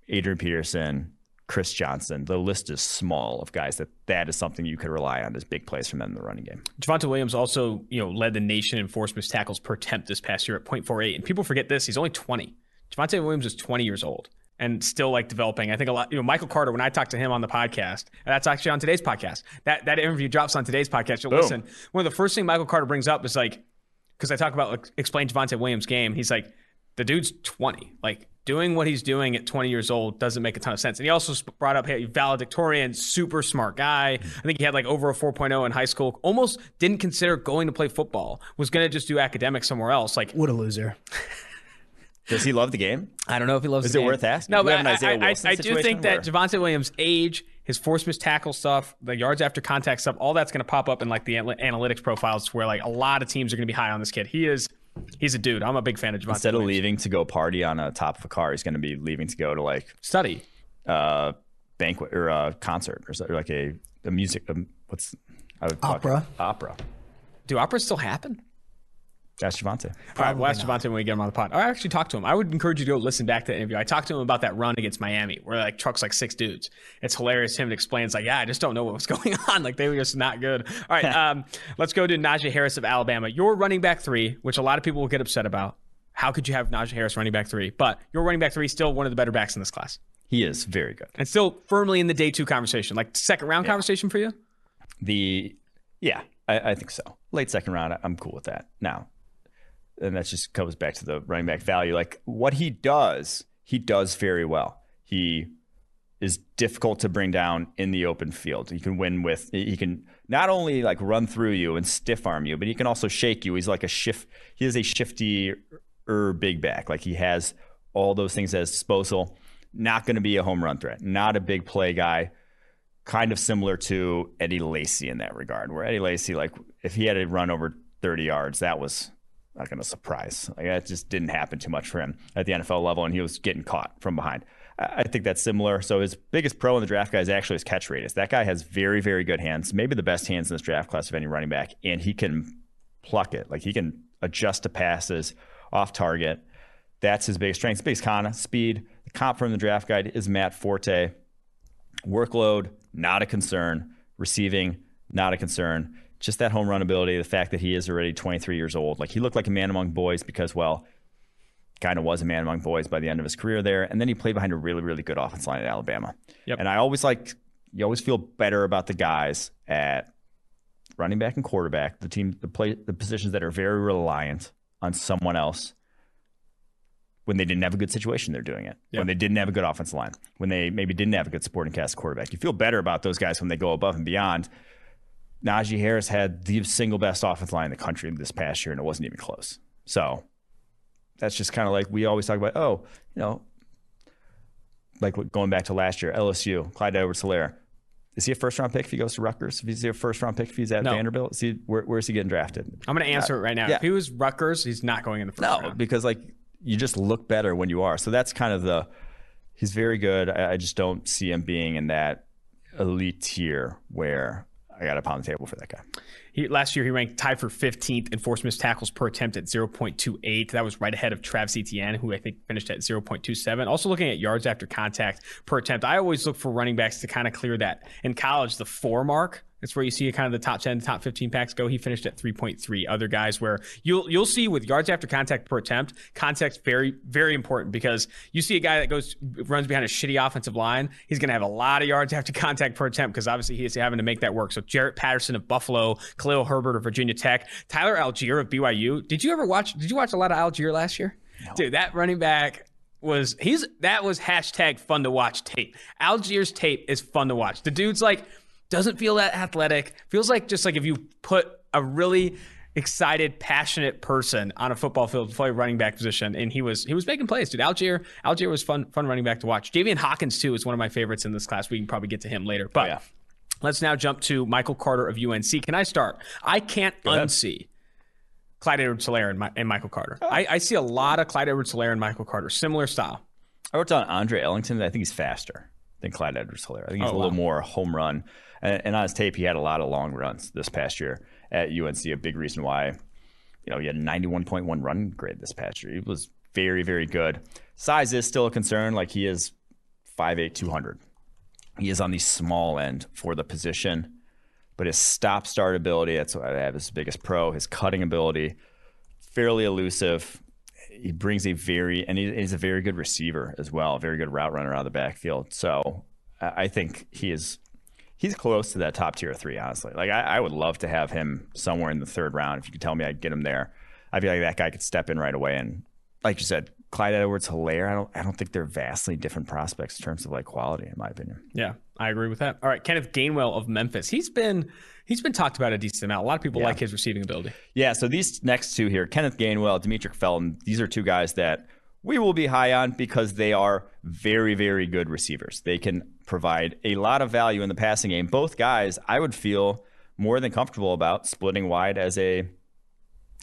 Adrian Peterson, Chris Johnson. The list is small of guys that that is something you could rely on as big plays from them in the running game. Javonte Williams also, you know, led the nation in forced missed tackles per attempt this past year at 0.48. And people forget this. He's only 20. Javonte Williams is 20 years old and still like developing. I think a lot, you know, Michael Carter, when I talked to him on the podcast, and that's actually on today's podcast. That that interview drops on today's podcast. You'll Boom. listen. One of the first thing Michael Carter brings up is like, because I talk about like, explain Javonte Williams' game. He's like, the dude's 20. Like doing what he's doing at 20 years old doesn't make a ton of sense. And he also brought up hey, valedictorian, super smart guy. I think he had like over a 4.0 in high school. Almost didn't consider going to play football. Was going to just do academics somewhere else. Like what a loser. Does he love the game? I don't know if he loves. Is it game. worth asking? No, but I, I, I, I do think that Javonte Williams' age, his force miss tackle stuff, the yards after contact stuff, all that's going to pop up in like the analytics profiles, where like a lot of teams are going to be high on this kid. He is. He's a dude. I'm a big fan of Javonte. Instead Williams. of leaving to go party on a top of a car, he's going to be leaving to go to like study, uh, banquet or a concert or, like a, a music. Um, what's I would opera? Opera. Do operas still happen? Ask Javonte. All right, we'll ask Javonte when we get him on the pod. I actually talked to him. I would encourage you to go listen back to the interview. I talked to him about that run against Miami where like trucks like six dudes. It's hilarious. Him explains like, yeah, I just don't know what was going on. Like they were just not good. All right, um, let's go to Najee Harris of Alabama. Your running back three, which a lot of people will get upset about. How could you have Najee Harris running back three? But your running back three is still one of the better backs in this class. He is very good. And still firmly in the day two conversation, like second round yeah. conversation for you? The yeah, I, I think so. Late second round, I'm cool with that. Now, and that just comes back to the running back value. Like what he does, he does very well. He is difficult to bring down in the open field. He can win with he can not only like run through you and stiff arm you, but he can also shake you. He's like a shift. He is a shifty er big back. Like he has all those things at his disposal. Not going to be a home run threat. Not a big play guy. Kind of similar to Eddie Lacy in that regard, where Eddie Lacy, like if he had to run over 30 yards, that was not going to surprise. Like that just didn't happen too much for him at the NFL level, and he was getting caught from behind. I think that's similar. So his biggest pro in the draft guy is actually his catch radius. That guy has very, very good hands, maybe the best hands in this draft class of any running back, and he can pluck it. Like he can adjust to passes off target. That's his biggest strength. His biggest con, speed. The comp from the draft guide is Matt Forte. Workload, not a concern. Receiving, not a concern just that home run ability, the fact that he is already 23 years old. Like he looked like a man among boys because, well, kind of was a man among boys by the end of his career there. And then he played behind a really, really good offense line at Alabama. Yep. And I always like, you always feel better about the guys at running back and quarterback, the team, the play, the positions that are very reliant on someone else when they didn't have a good situation, they're doing it. Yep. When they didn't have a good offensive line, when they maybe didn't have a good supporting cast quarterback, you feel better about those guys when they go above and beyond Najee Harris had the single best offensive line in the country this past year, and it wasn't even close. So that's just kind of like we always talk about. Oh, you know, like going back to last year, LSU, Clyde Edwards-Helaire. Is he a first round pick if he goes to Rutgers? If he's a first round pick if he's at no. Vanderbilt? Is he, where, where's he getting drafted? I'm going to answer uh, it right now. Yeah. If he was Rutgers, he's not going in the first no, round. because like you just look better when you are. So that's kind of the. He's very good. I, I just don't see him being in that elite tier where I got to pound the table for that guy. He, last year, he ranked tied for 15th in force missed tackles per attempt at 0.28. That was right ahead of Travis Etienne, who I think finished at 0.27. Also, looking at yards after contact per attempt, I always look for running backs to kind of clear that. In college, the four mark it's where you see kind of the top 10, top 15 packs go. He finished at 3.3. Other guys where you'll you'll see with yards after contact per attempt, context very very important because you see a guy that goes runs behind a shitty offensive line, he's going to have a lot of yards after contact per attempt because obviously he is having to make that work. So Jaret Patterson of Buffalo, Khalil Herbert of Virginia Tech, Tyler Allgeier of BYU. Did you ever watch? Did you watch a lot of Allgeier last year? No. Dude, that running back was he's that was hashtag fun to watch tape. Allgeier's tape is fun to watch. The dude's like doesn't feel that athletic. Feels like just like if you put a really excited, passionate person on a football field to play running back position, and he was he was making plays, dude. Allgeier Allgeier was fun fun running back to watch. Javian Hawkins too is one of my favorites in this class. We can probably get to him later, but. Oh, yeah. Let's now jump to Michael Carter of UNC. Can I start? I can't unsee Clyde Edwards Helaire and, and, Michael Carter. Oh. I, I, see a lot of Clyde Edwards Helaire and Michael Carter, similar style. I wrote down Andre Ellington. I think he's faster than Clyde Edwards Helaire. I think he's Oh, a little wow. more home run. And, and on his tape, he had a lot of long runs this past year at UNC. A big reason why, you know, he had a 91.1 run grade this past year. He was very, very good. Size is still a concern. Like he is 5'8, 200. He is on the small end for the position, but his stop start ability, that's what I have his biggest pro. His cutting ability, fairly elusive. He brings a very, and he, he's a very good receiver as well, very good route runner out of the backfield. So I think he is, he's close to that top tier three, honestly. Like I, I would love to have him somewhere in the third round. If you could tell me I'd get him there, I feel like that guy could step in right away. And like you said, Clyde Edwards Helaire, I don't, I don't think they're vastly different prospects in terms of like quality, in my opinion. Yeah, I agree with that. All right, Kenneth Gainwell of Memphis. He's been he's been talked about a decent amount. A lot of people like his receiving ability. Yeah, so these next two here, Kenneth Gainwell, Demetric Felton, these are two guys that we will be high on because they are very, very good receivers. They can provide a lot of value in the passing game. Both guys, I would feel more than comfortable about splitting wide as a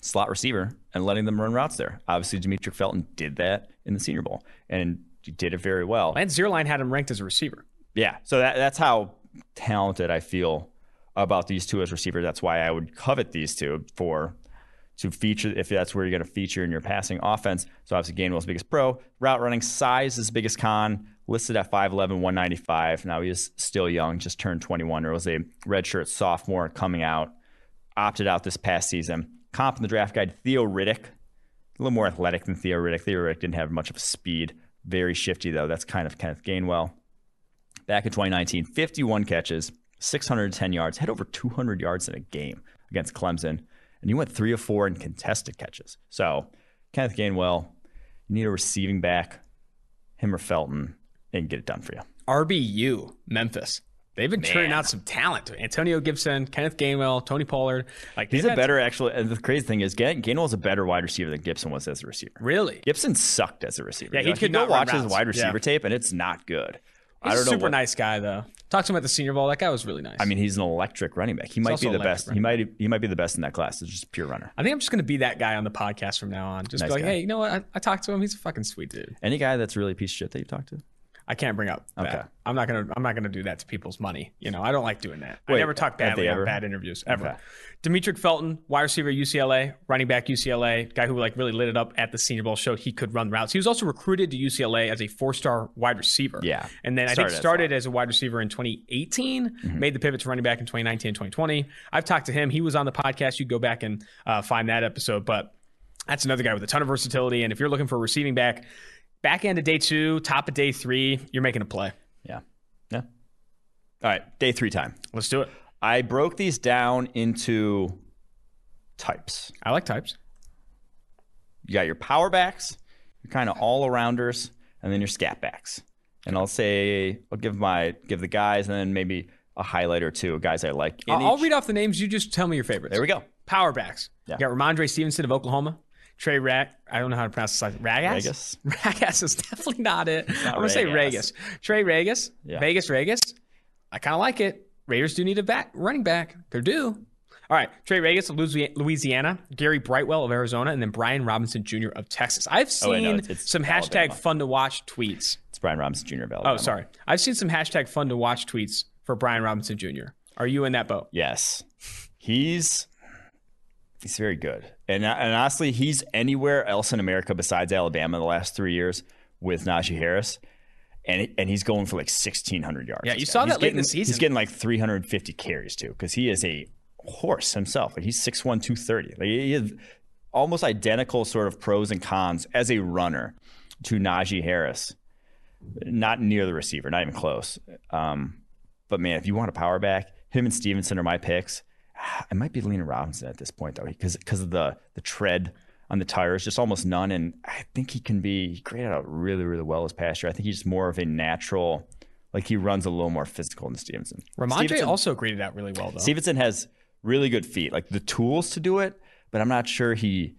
slot receiver and letting them run routes there. Obviously, Demetric Felton did that in the Senior Bowl and he did it very well. And Zierlein had him ranked as a receiver. Yeah, so that, that's how talented I feel about these two as receivers. That's why I would covet these two for to feature if that's where you're going to feature in your passing offense. So obviously Gainwell's biggest pro. Route running size is biggest con. Listed at 5'11", 195. Now he is still young, just turned 21. Or was a redshirt sophomore coming out, opted out this past season. Comp in the draft guide, Theo Riddick. A little more athletic than Theo Riddick. Theo Riddick didn't have much of a speed. Very shifty, though. That's kind of Kenneth Gainwell back in 2019, 51 catches, 610 yards, had over 200 yards in a game against Clemson, and you went three of four in contested catches. So, Kenneth Gainwell, you need a receiving back, him or Felton, and get it done for you. RBU Memphis. They've been turning Man. out some talent. Antonio Gibson, Kenneth Gainwell, Tony Pollard. Like He's they've a better, actually. And the crazy thing is, Gain- Gainwell's a better wide receiver than Gibson was as a receiver. really. Gibson sucked as a receiver. Yeah, he Like, could you go not run watch his wide receiver Yeah. tape, and it's not good. I don't a know. super what- nice guy though. Talked to him at the Senior Bowl. That guy was really nice. I mean, he's an electric running back. He might be the best. He might. He might be the best in that class. It's just pure runner. I think I'm just going to be that guy on the podcast from now on. Just Nice be like, guy. hey, you know what? I, I talked to him. He's a fucking sweet dude. Any guy that's really a piece of shit that you talked to? I can't bring up. That. Okay. I'm not gonna. I'm not gonna do that to people's money. You know, I don't like doing that. I Wait, never talk badly on bad interviews ever. Okay. Demetric Felton, wide receiver UCLA, running back UCLA, guy who like really lit it up at the Senior Bowl, showed he could run routes. He was also recruited to UCLA as a four-star wide receiver. Yeah. and then I Started think as started as a wide receiver in 2018, Mm-hmm. made the pivot to running back in 2019 and 2020. I've talked to him. He was on the podcast. You go back and uh, find that episode, but that's another guy with a ton of versatility. And if you're looking for a receiving back, back end of day two, top of day three, you're making a play. Yeah. Yeah. All right. Day three time. Let's do it. I broke these down into types. I like types. You got your power backs, your kind of all arounders, and then your scat backs. And I'll say I'll give my give the guys and then maybe a highlight or two of guys I like. I'll each. read off the names. You just tell me your favorites. There we go. Power backs. Yeah. You got Rhamondre Stevenson of Oklahoma. Trey Rag. I don't know how to pronounce this. Like Ragas. Ragas? Ragas is definitely not it. I'm gonna say Ragas. Trey Ragas. Yeah. Vegas Ragas. I kind of like it. Raiders do need a back running back. They're due. All right, Trey Ragas of Louisiana, Gary Brightwell of Arizona, and then Brian Robinson Jr. of Texas. I've Oh, seen no, it's- it's some hashtag Alabama. fun to watch tweets. It's Brian Robinson Jr. of Oh, sorry. I've seen some hashtag fun to watch tweets for Brian Robinson Jr. Are you in that boat? Yes, he's he's very good, and and honestly, he's anywhere else in America besides Alabama the last three years with Najee Harris, and and he's going for like sixteen hundred yards. Yeah, you saw He's that late in the getting- He's getting like three hundred fifty carries too, because he is a horse himself. Like he's 6'1", 230. Like he is almost identical sort of pros and cons as a runner to Najee Harris. Not near the receiver, not even close. Um, but man, if you want a power back, him and Stevenson are my picks. I might be leaning Robinson at this point though, because because of the the tread on the tires, just almost none. And I think he can be he graded out really really well as passer. I think he's more of a natural, like he runs a little more physical than Stevenson. Rhamondre Stevenson, also graded out really well, though. Stevenson has really good feet, like the tools to do it, but I'm not sure he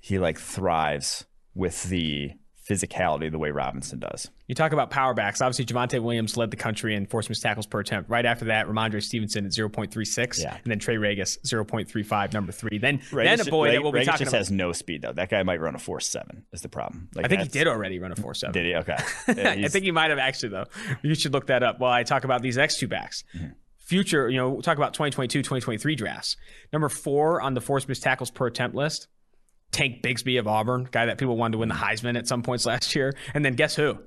he like thrives with the physicality the way Robinson does. You talk about power backs. Obviously, Javonte Williams led the country in forced missed tackles per attempt. Right after that, Rhamondre Stevenson at 0.36. Yeah. And then Trey Regis, 0.35, number three. Then, Regis, then a boy that we'll be Regis talking just about. has no speed though. That guy might run a four seven. Is the problem? Like I think he did already run a 4.7. Did he? Okay. Yeah, I think he might have actually, though. You should look that up while I talk about these next two backs. Mm-hmm. Future, you know, we'll talk about 2022, 2023 drafts. Number four on the forced missed tackles per attempt list, Tank Bigsby of Auburn, guy that people wanted to win the Heisman at some points last year. And then guess who?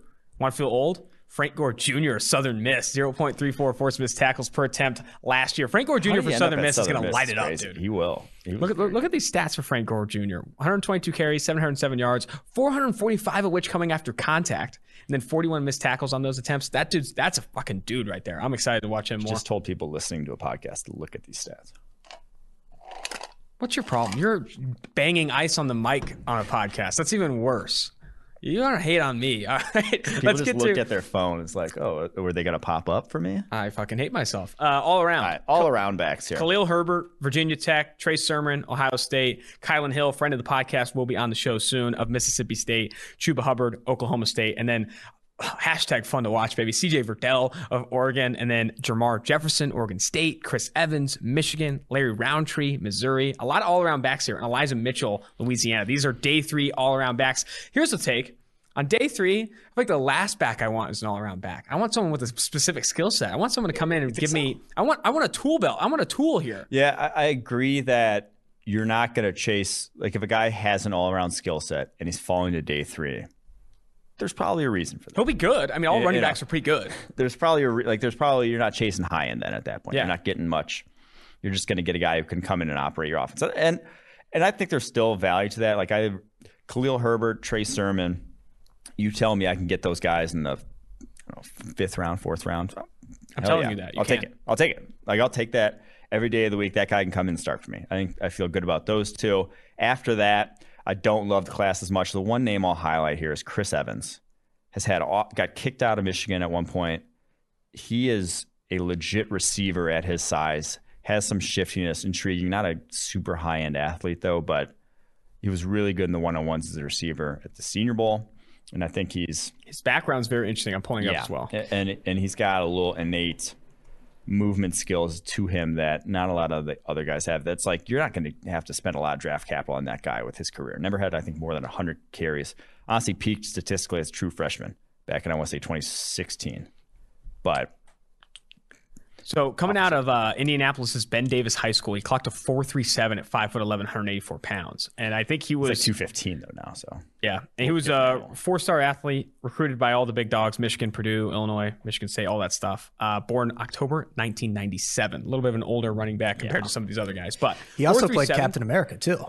Want to feel old? Frank Gore Jr. Southern Miss, 0.34 forced missed tackles per attempt last year. Frank Gore Jr. for Southern Miss is going to light it up, dude. He will. He Look at look, look at these stats for Frank Gore Jr. 122 carries, 707 yards, 445 of which coming after contact, and then 41 missed tackles on those attempts. That dude's that's a fucking dude right there. I'm excited to watch him more. just told people listening to a podcast to look at these stats. What's your problem? You're banging ice on the mic on a podcast. That's even worse. You don't hate on me. All right, People let's just get look to. at their phone. It's like, oh, were they going to pop up for me? I fucking hate myself. Uh, all around. All right, all around backs here. Khalil Herbert, Virginia Tech, Trey Sermon, Ohio State, Kylin Hill, friend of the podcast, will be on the show soon of Mississippi State, Chuba Hubbard, Oklahoma State, and then hashtag fun to watch, baby. CJ Verdell of Oregon, and then Jermar Jefferson, Oregon State, Chris Evans, Michigan, Larry Rountree, Missouri. A lot of all around backs here, and Elijah Mitchell, Louisiana. These are day three all around backs. Here's the take. On day three, I feel like the last back I want is an all-around back. I want someone with a specific skill set. I want someone to come in and give me. I want. I want a tool belt. I want a tool here. Yeah, I, I agree that you're not going to chase like if a guy has an all-around skill set and he's falling to day three. There's probably a reason for that. He'll be good. I mean, all Yeah, running you know. backs are pretty good. There's probably a re- like there's probably you're not chasing high end then at that point. Yeah. You're not getting much. You're just going to get a guy who can come in and operate your offense. And and I think there's still value to that. Like I, Khalil Herbert, Trey Sermon. You tell me I can get those guys in the know, fifth round, fourth round. I'm Hell telling yeah. you that. You I'll take it. I'll take it. Like I'll take that every day of the week. That guy can come in and start for me. I think I feel good about those two. After that, I don't love the class as much. The one name I'll highlight here is Chris Evans. Has had got kicked out of Michigan at one point. He is a legit receiver at his size. Has some shiftiness, intriguing. Not a super high end athlete though, but he was really good in the one on ones as a receiver at the Senior Bowl. And I think he's His background's very interesting. I'm pulling it up as well. And and he's got a little innate movement skills to him that not a lot of the other guys have. That's like you're not going to have to spend a lot of draft capital on that guy with his career. Never had I think more than 100 carries. Honestly, peaked statistically as true freshman back in I want to say 2016. But So coming out of uh, Indianapolis's Ben Davis High School, he clocked a 4.37 at 5 foot 11, 184 pounds, and I think he was like 215 though now. So yeah, and he was a four-star athlete, recruited by all the big dogs: Michigan, Purdue, Illinois, Michigan State, all that stuff. Uh, born October 1997, a little bit of an older running back compared to some of these other guys, but He also played Captain America too.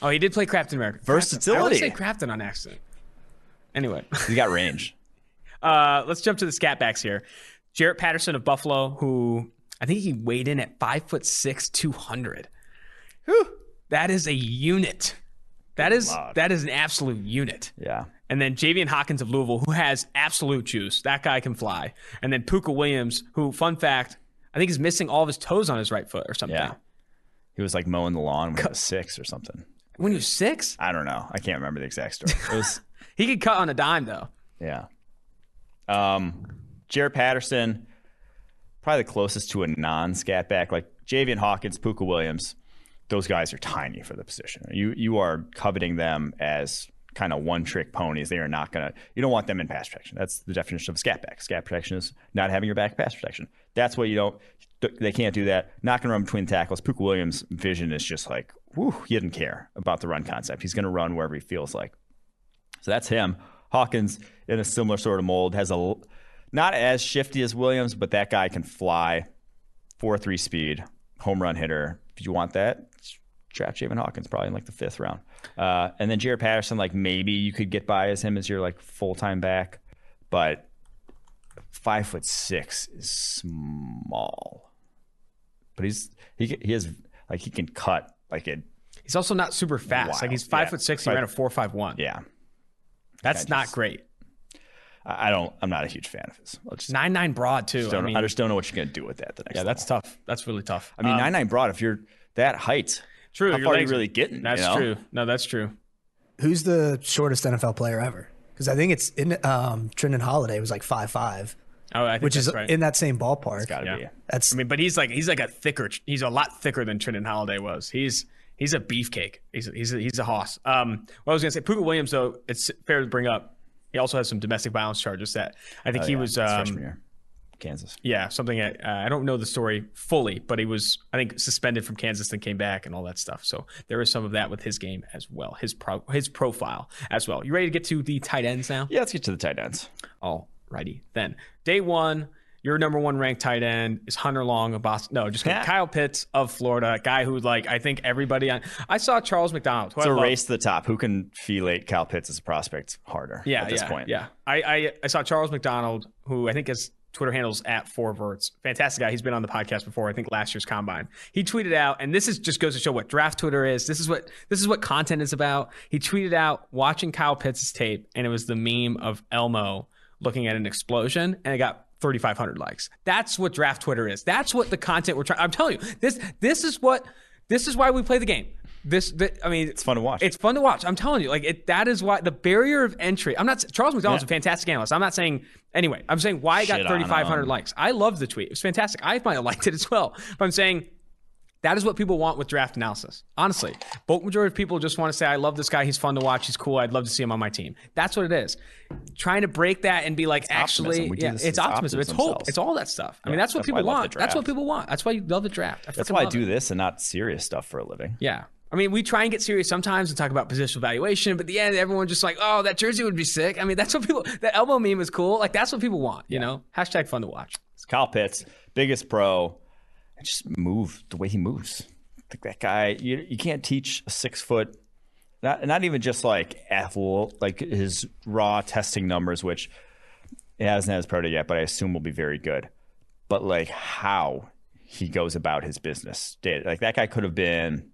Oh, he did play Captain America. Versatility. I always say Crafton on accident. Anyway. he got range. Uh, let's jump to the scat backs here. Jaret Patterson of Buffalo, who I think he weighed in at five foot six, two hundred. That is a unit. That is that is an absolute unit. Yeah. And then Javian Hawkins of Louisville, who has absolute juice. That guy can fly. And then Pooka Williams, who, fun fact, I think is missing all of his toes on his right foot or something. Yeah. He was like mowing the lawn when he was six or something. When he was six, I don't know. I can't remember the exact story. It was he could cut on a dime though. Yeah. Um, Jaret Patterson, probably the closest to a non-scat back. Like Javian Hawkins, Pooka Williams, those guys are tiny for the position. You you are coveting them as kind of one-trick ponies. They are not gonna. You don't want them in pass protection. That's the definition of scat back. Scat protection is not having your back pass protection. That's what you don't. They can't do that. Not gonna run between tackles. Pooka Williams' vision is just like, whew, he didn't care about the run concept. He's gonna run wherever he feels like. So that's him. Hawkins in a similar sort of mold has a not as shifty as Williams, but that guy can fly, four three speed, home run hitter. If you want that, draft Javian Hawkins probably in like the fifth round. Uh, and then Jaret Patterson, like maybe you could get by as him as your like full time back, but five foot six is small. But he's he he has like he can cut like it. He's also not super fast. Like he's five Yeah. foot six. He Five- ran a four five one. Yeah, That's not just- great. I I don't. I'm not a huge fan of his. Let's just, Nine nine broad too. I mean, I just don't know what you're gonna do with that. The next yeah, that's level. tough. That's really tough. I mean, Um, nine nine broad. If you're that height, True. How your far are you really getting? you That's know? true. No, that's true. Who's the shortest NFL player ever? because I think it's in um, Trindon Holliday was like five five, Oh, I think which that's is right. in that same ballpark. Got to Yeah. be. That's I mean, but he's like he's like a thicker. He's a lot thicker than Trindon Holliday was. He's he's a beefcake. He's he's a, he's a hoss. Um, what I was gonna say, Pooka Williams though, it's fair to bring up. He also has some domestic violence charges that I think Oh, he yeah. was. His freshman Um, year, Kansas. yeah, something. Uh, I don't know the story fully, but he was I think suspended from Kansas and came back and all that stuff. So there is some of that with his game as well, his pro his profile as well. You ready to get to the tight ends now? Yeah, let's get to the tight ends. All righty then. Day one, your number one ranked tight end is Hunter Long of Boston. No, just. Yeah. Kyle Pitts of Florida, guy who like I think everybody on. I saw Charles McDonald. Who It's I a love. race to the top. Who can felate Kyle Pitts as a prospect harder Yeah, at this yeah, point? yeah. I, I I saw Charles McDonald, who I think his Twitter handles at four verts. Fantastic guy. He's been on the podcast before. I think last year's combine. He tweeted out, and this is just goes to show what draft Twitter is. This is what this is what content is about. He tweeted out watching Kyle Pitts' tape, and it was the meme of Elmo looking at an explosion, and it got 3,500 likes. That's what draft Twitter is. That's what the content we're trying. I'm telling you, this this is what this is why we play the game. This, th- I mean, It's fun to watch. It's fun to watch. I'm telling you, like it, that is why the barrier of entry. I'm not Charles McDonald's a fantastic analyst. I'm not saying anyway. I'm saying why it got 3,500 likes. I love the tweet. It was fantastic. I might have liked it as well. But I'm saying that is what people want with draft analysis. Honestly, bulk majority of people just want to say, "I love this guy. He's fun to watch. He's cool. I'd love to see him on my team." That's what it is. Trying to break that and be like, actually, optimism. Yeah, it's as optimism. It's hope. themselves. It's all that stuff. I mean, that's what that's people want. That's what people want. That's why you love the draft. I That's why I do it. this and not serious stuff for a living. Yeah. I mean, we try and get serious sometimes and talk about positional valuation, but at the end, everyone's just like, oh, that jersey would be sick. I mean, that's what people, that Elmo meme is cool. Like, that's what people want, you know? Hashtag fun to watch. It's Kyle Pitts, biggest pro. And just move the way he moves. Like that guy, you, you can't teach a six foot, not, not even just like athlete, like his raw testing numbers, which it hasn't had his pro day yet, but I assume will be very good. But like how he goes about his business. Like that guy could have been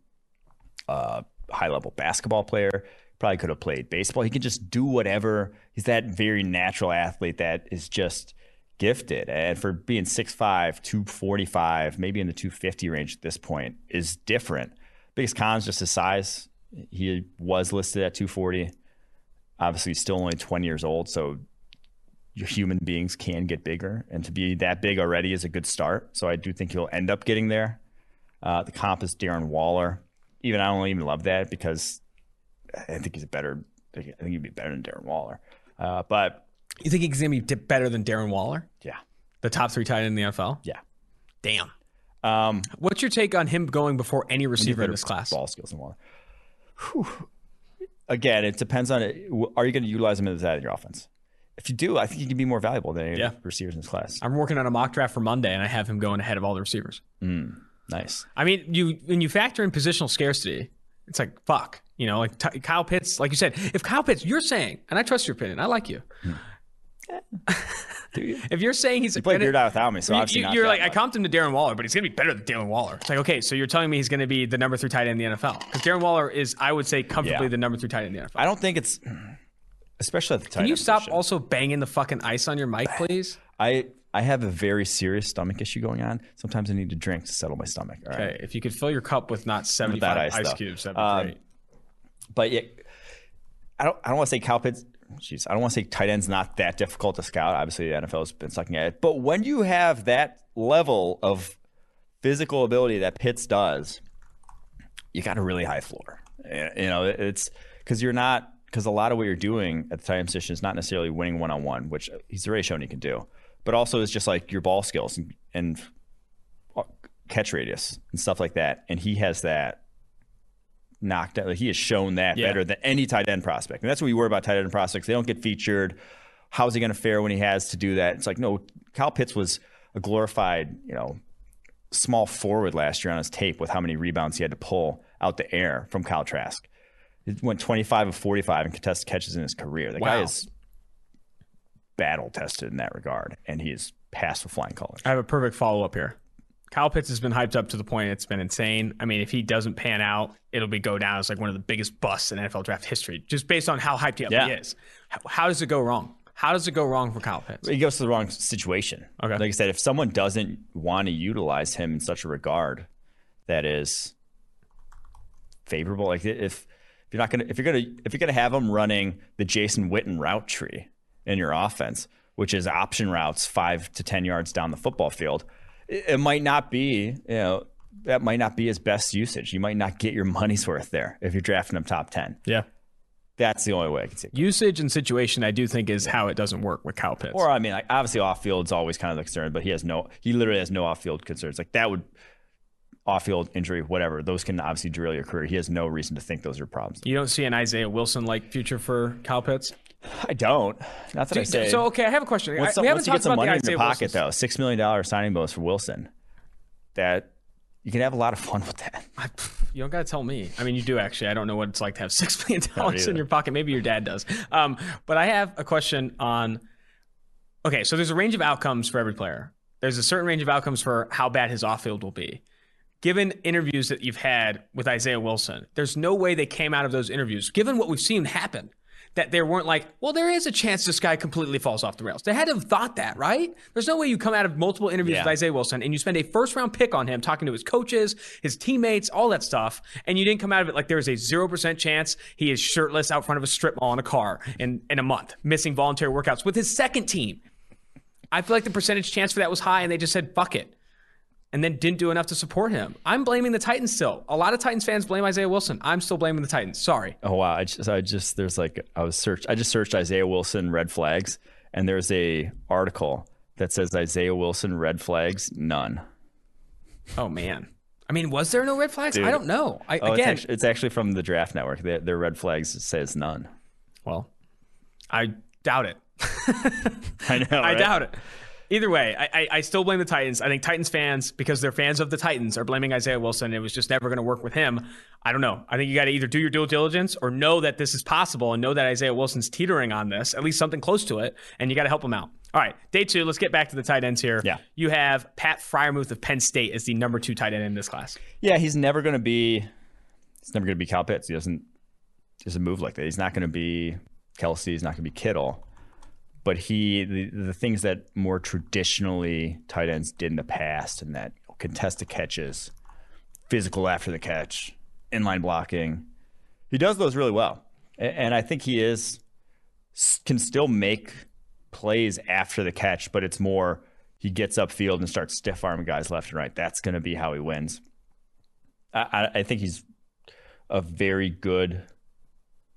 a high level basketball player. Probably could have played baseball. He can just do whatever. He's that very natural athlete that is just gifted. And for being 6'5, 245, maybe in the 250 range at this point is different. Biggest con is just his size. He was listed at 240. Obviously, he's still only 20 years old. So your human beings can get bigger. And to be that big already is a good start. So I do think he'll end up getting there. Uh, the comp is Darren Waller. Even I don't even love that because I think he's a better. I think he'd be better than Darren Waller. Uh, but You think he's going to be better than Darren Waller, yeah, the top three tight end in the NFL? yeah. Damn. Um, What's your take on him going before any receiver in this class? ball skills than Waller. Whew. Again, it depends on it. Are you going to utilize him as that in your offense? If you do, I think he can be more valuable than any Yeah. receivers in this class. I'm working on a mock draft for Monday, and I have him going ahead of all the receivers. Nice. I mean, you when you factor in positional scarcity, it's like fuck. You know, like Ty Kyle Pitts, like you said, if Kyle Pitts, you're saying, and I trust your opinion, I like you. Do you? If you're saying he's You played gonna- Beer Die without me, so you, obviously not are that like, I comped him to Darren Waller, but he's going to be better than Darren Waller. It's like, okay, so you're telling me he's going to be the number three tight end in the NFL? Because Darren Waller is, I would say, comfortably Yeah. the number three tight end in the NFL. I don't think it's, especially at the tight end. Can you end stop position. also banging the fucking ice on your mic, please? I I have a very serious stomach issue going on. Sometimes I need to drink to settle my stomach. All right. Okay, if you could fill your cup with not 75 ice, ice, cubes, that'd be Um, great. But yeah, I don't I don't want to say Kyle Pitts. Jeez, I don't want to say tight end's not that difficult to scout. Obviously, the NFL has been sucking at it. But when you have that level of physical ability that Pitts does, you got a really high floor. You know, it's because you're not because a lot of what you're doing at the tight end position is not necessarily winning one on one, which uh, he's already shown he can do, but also it's just like your ball skills and, and uh, catch radius and stuff like that. And he has that knocked out. He has shown that Yeah. better than any tight end prospect. And that's what we worry about tight end prospects. They don't get featured. How's he going to fare when he has to do that? It's like, no, Kyle Pitts was a glorified, you know, small forward last year on his tape with how many rebounds he had to pull out the air from Kyle Trask. He went 25 of 45 in contested catches in his career. The guy is battle tested in that regard, and he is passed with flying colors. I have a perfect follow up here. Kyle Pitts has been hyped up to the point it's been insane. I mean, if he doesn't pan out, it'll be go down as like one of the biggest busts in NFL draft history, just based on how hyped up Yeah. he is. How, how does it go wrong? How does it go wrong for Kyle Pitts? It goes to the wrong situation. Okay. Like I said, if someone doesn't want to utilize him in such a regard that is favorable, like if If you're not gonna if you're gonna if you're gonna have him running the Jason Witten route tree in your offense, which is option routes five to ten yards down the football field, it, might not be you know that might not be his best usage. You might not get your money's worth there if you're drafting him top ten. Yeah. That's the only way I can see. it. Usage and situation, I do think, is how it doesn't work with Kyle Pitts. Or I mean, like, obviously off field's always kind of the concern, but he has no. He literally has no off field concerns. Like that would off field injury, whatever. Those can obviously derail your career. He has no reason to think those are problems. you don't see an Isaiah Wilson like future for Kyle Pitts? I don't. Not that I say. So, okay, I have a question. once, I, we haven't you get talked some about money the in your pocket, Wilsons. though, six million dollar signing bonus for Wilson, that you can have a lot of fun with that. I, you don't got to tell me. I mean, you do actually. I don't know what it's like to have six million dollars in your pocket. Maybe your dad does. Um, but I have a question on. Okay, so there's a range of outcomes for every player. There's a certain range of outcomes for how bad his off field will be. Given interviews that you've had with Isaiah Wilson, there's no way they came out of those interviews, given what we've seen happen, that they weren't like, well, there is a chance this guy completely falls off the rails. They had to have thought that, right? There's no way you come out of multiple interviews Yeah. with Isaiah Wilson and you spend a first round pick on him, talking to his coaches, his teammates, all that stuff, and you didn't come out of it like there's a 0% chance he is shirtless out front of a strip mall in a car in, in a month, missing voluntary workouts with his second team. I feel like the percentage chance for that was high, and they just said, fuck it. And then didn't do enough to support him. I'm blaming the Titans still. A lot of Titans fans blame Isaiah Wilson. I'm still blaming the Titans. Sorry. Oh wow! I just, I just there's like I was search. I just searched Isaiah Wilson red flags, and there's a article that says Isaiah Wilson red flags none. Oh, man. I mean, was there no red flags? I don't know. I, Oh, again, it's, actually, it's actually from the Draft Network. Their, their red flags says none. well, I doubt it. I know. I doubt it. Either way, I, I, I still blame the Titans. I think Titans fans, because they're fans of the Titans, are blaming Isaiah Wilson. It was just never going to work with him. I don't know. I think you got to either do your due diligence or know that this is possible and know that Isaiah Wilson's teetering on this, at least something close to it, and you got to help him out. All right, day two. Let's get back to the tight ends here. Yeah. You have Pat Freiermuth of Penn State as the number two tight end in this class. Yeah, he's never going to be. He's never going to be Cal Pitts. He doesn't doesn't move like that. He's not going to be Kelce. He's not going to be Kittle. But he the, the things that more traditionally tight ends did in the past, and that contested catches, physical after the catch, inline blocking, he does those really well. A- And I think he is can still make plays after the catch, but it's more he gets upfield and starts stiff arming guys left and right. That's going to be how he wins. I- I think he's a very good,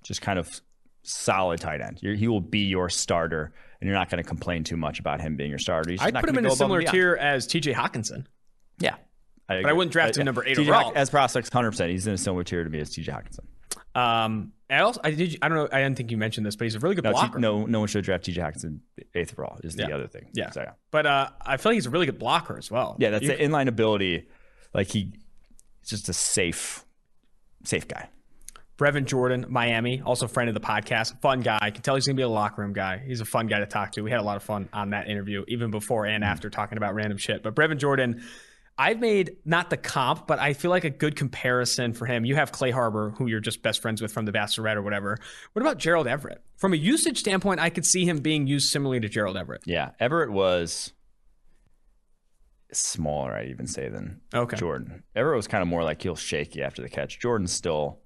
just kind of solid tight end. You're, he will be your starter, and you're not going to complain too much about him being your starter. He's I'd put him in a similar tier as TJ Hockenson. Yeah. I I wouldn't draft him number eight TJ overall. As prospects, hundred percent. He's in a similar tier to me as TJ Hockenson. Um, I also I did I don't know I didn't think you mentioned this, but he's a really good No, T- blocker. no, no one should draft TJ Hockenson eighth overall. Is the Yeah. other thing. Yeah. So, yeah. But uh, I feel like he's a really good blocker as well. Yeah, that's You- the inline ability. Like he, he's just a safe, safe guy. Brevin Jordan, Miami, also friend of the podcast, fun guy. I can tell he's gonna be a locker room guy. He's a fun guy to talk to. We had a lot of fun on that interview, even before and hmm. after talking about random shit. But Brevin Jordan, I've made not the comp, but I feel like a good comparison for him. You have Clay Harbor, who you're just best friends with from the Bachelorette or whatever. What about Gerald Everett? From a usage standpoint, I could see him being used similarly to Gerald Everett. Yeah, Everett was smaller, I'd even say, than Okay. Jordan. Everett was kind of more like he'll shake you after the catch. Jordan still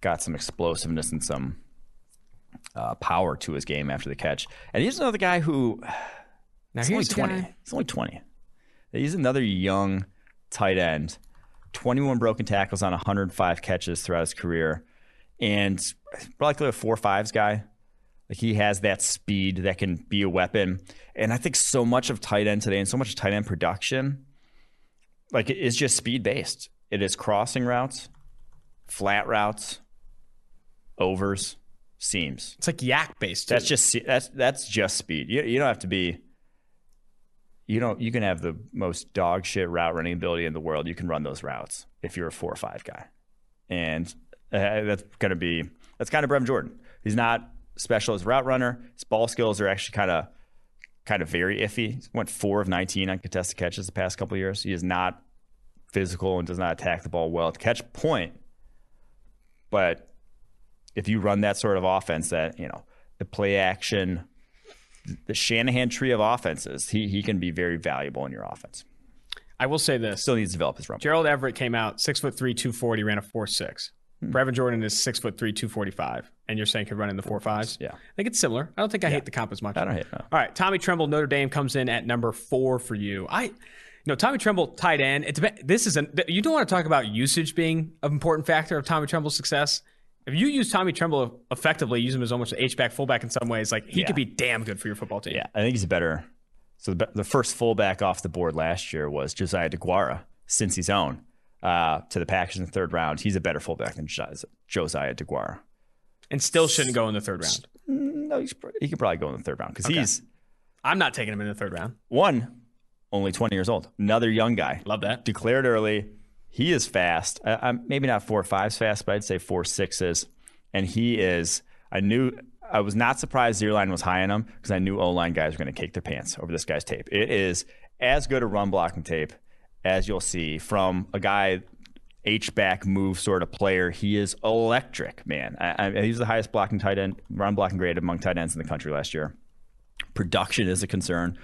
got some explosiveness and some uh, power to his game after the catch. And he's another guy who Now he's only 20. guy- He's only 20. He's another young tight end. 21 broken tackles on 105 catches throughout his career. And probably a four fives guy. Like he has that speed that can be a weapon. And I think so much of tight end today and so much of tight end production, like it is just speed based. It is crossing routes, flat routes, overs, seams. It's like YAC based. That's just that's that's just speed. You you don't have to be. You don't. You can have the most dog shit route running ability in the world. You can run those routes if you're a four or five guy, and uh, that's gonna be that's kind of Brevin Jordan. He's not special as a route runner. His ball skills are actually kind of kind of very iffy. He went four of 19 on contested catches the past couple of years. He is not physical and does not attack the ball well at the catch point. But if you run that sort of offense, that you know the play action, the Shanahan tree of offenses, he he can be very valuable in your offense. I will say this. Still needs to develop his rumble. Gerald Everett came out six foot three, two forty, ran a four six. Hmm. Brevin Jordan is six foot three, two forty five, and you're saying could run in the four fives. Yeah. I think it's similar. I don't think I hate the comp as much. I don't hate no. All right, Tommy Tremble, Notre Dame comes in at number four for you. I, you know, Tommy Tremble tight end. It dep- this is an you don't want to talk about usage being an important factor of Tommy Tremble's success. If you use Tommy Tremble effectively, use him as almost an H back fullback in some ways, like he Yeah. could be damn good for your football team. Yeah, I think he's a better. So the, the first fullback off the board last year was Josiah DeGuara, since he's own uh, to the Packers in the third round. He's a better fullback than Josiah- DeGuara. and still shouldn't go in the third round. No, he's, he could probably go in the third round because he's I'm not taking him in the third round. one, only 20 years old, another young guy. Love that. Declared early. He is fast. I'm maybe not four fives fast, but I'd say four sixes. And he is. I knew. I was not surprised Zierlein was high on him because I knew O line guys were going to cake their pants over this guy's tape. It is as good a run blocking tape as you'll see from a guy H back move sort of player. He is electric, man. I, I, he's the highest blocking tight end, run blocking grade among tight ends in the country last year. Production is a concern.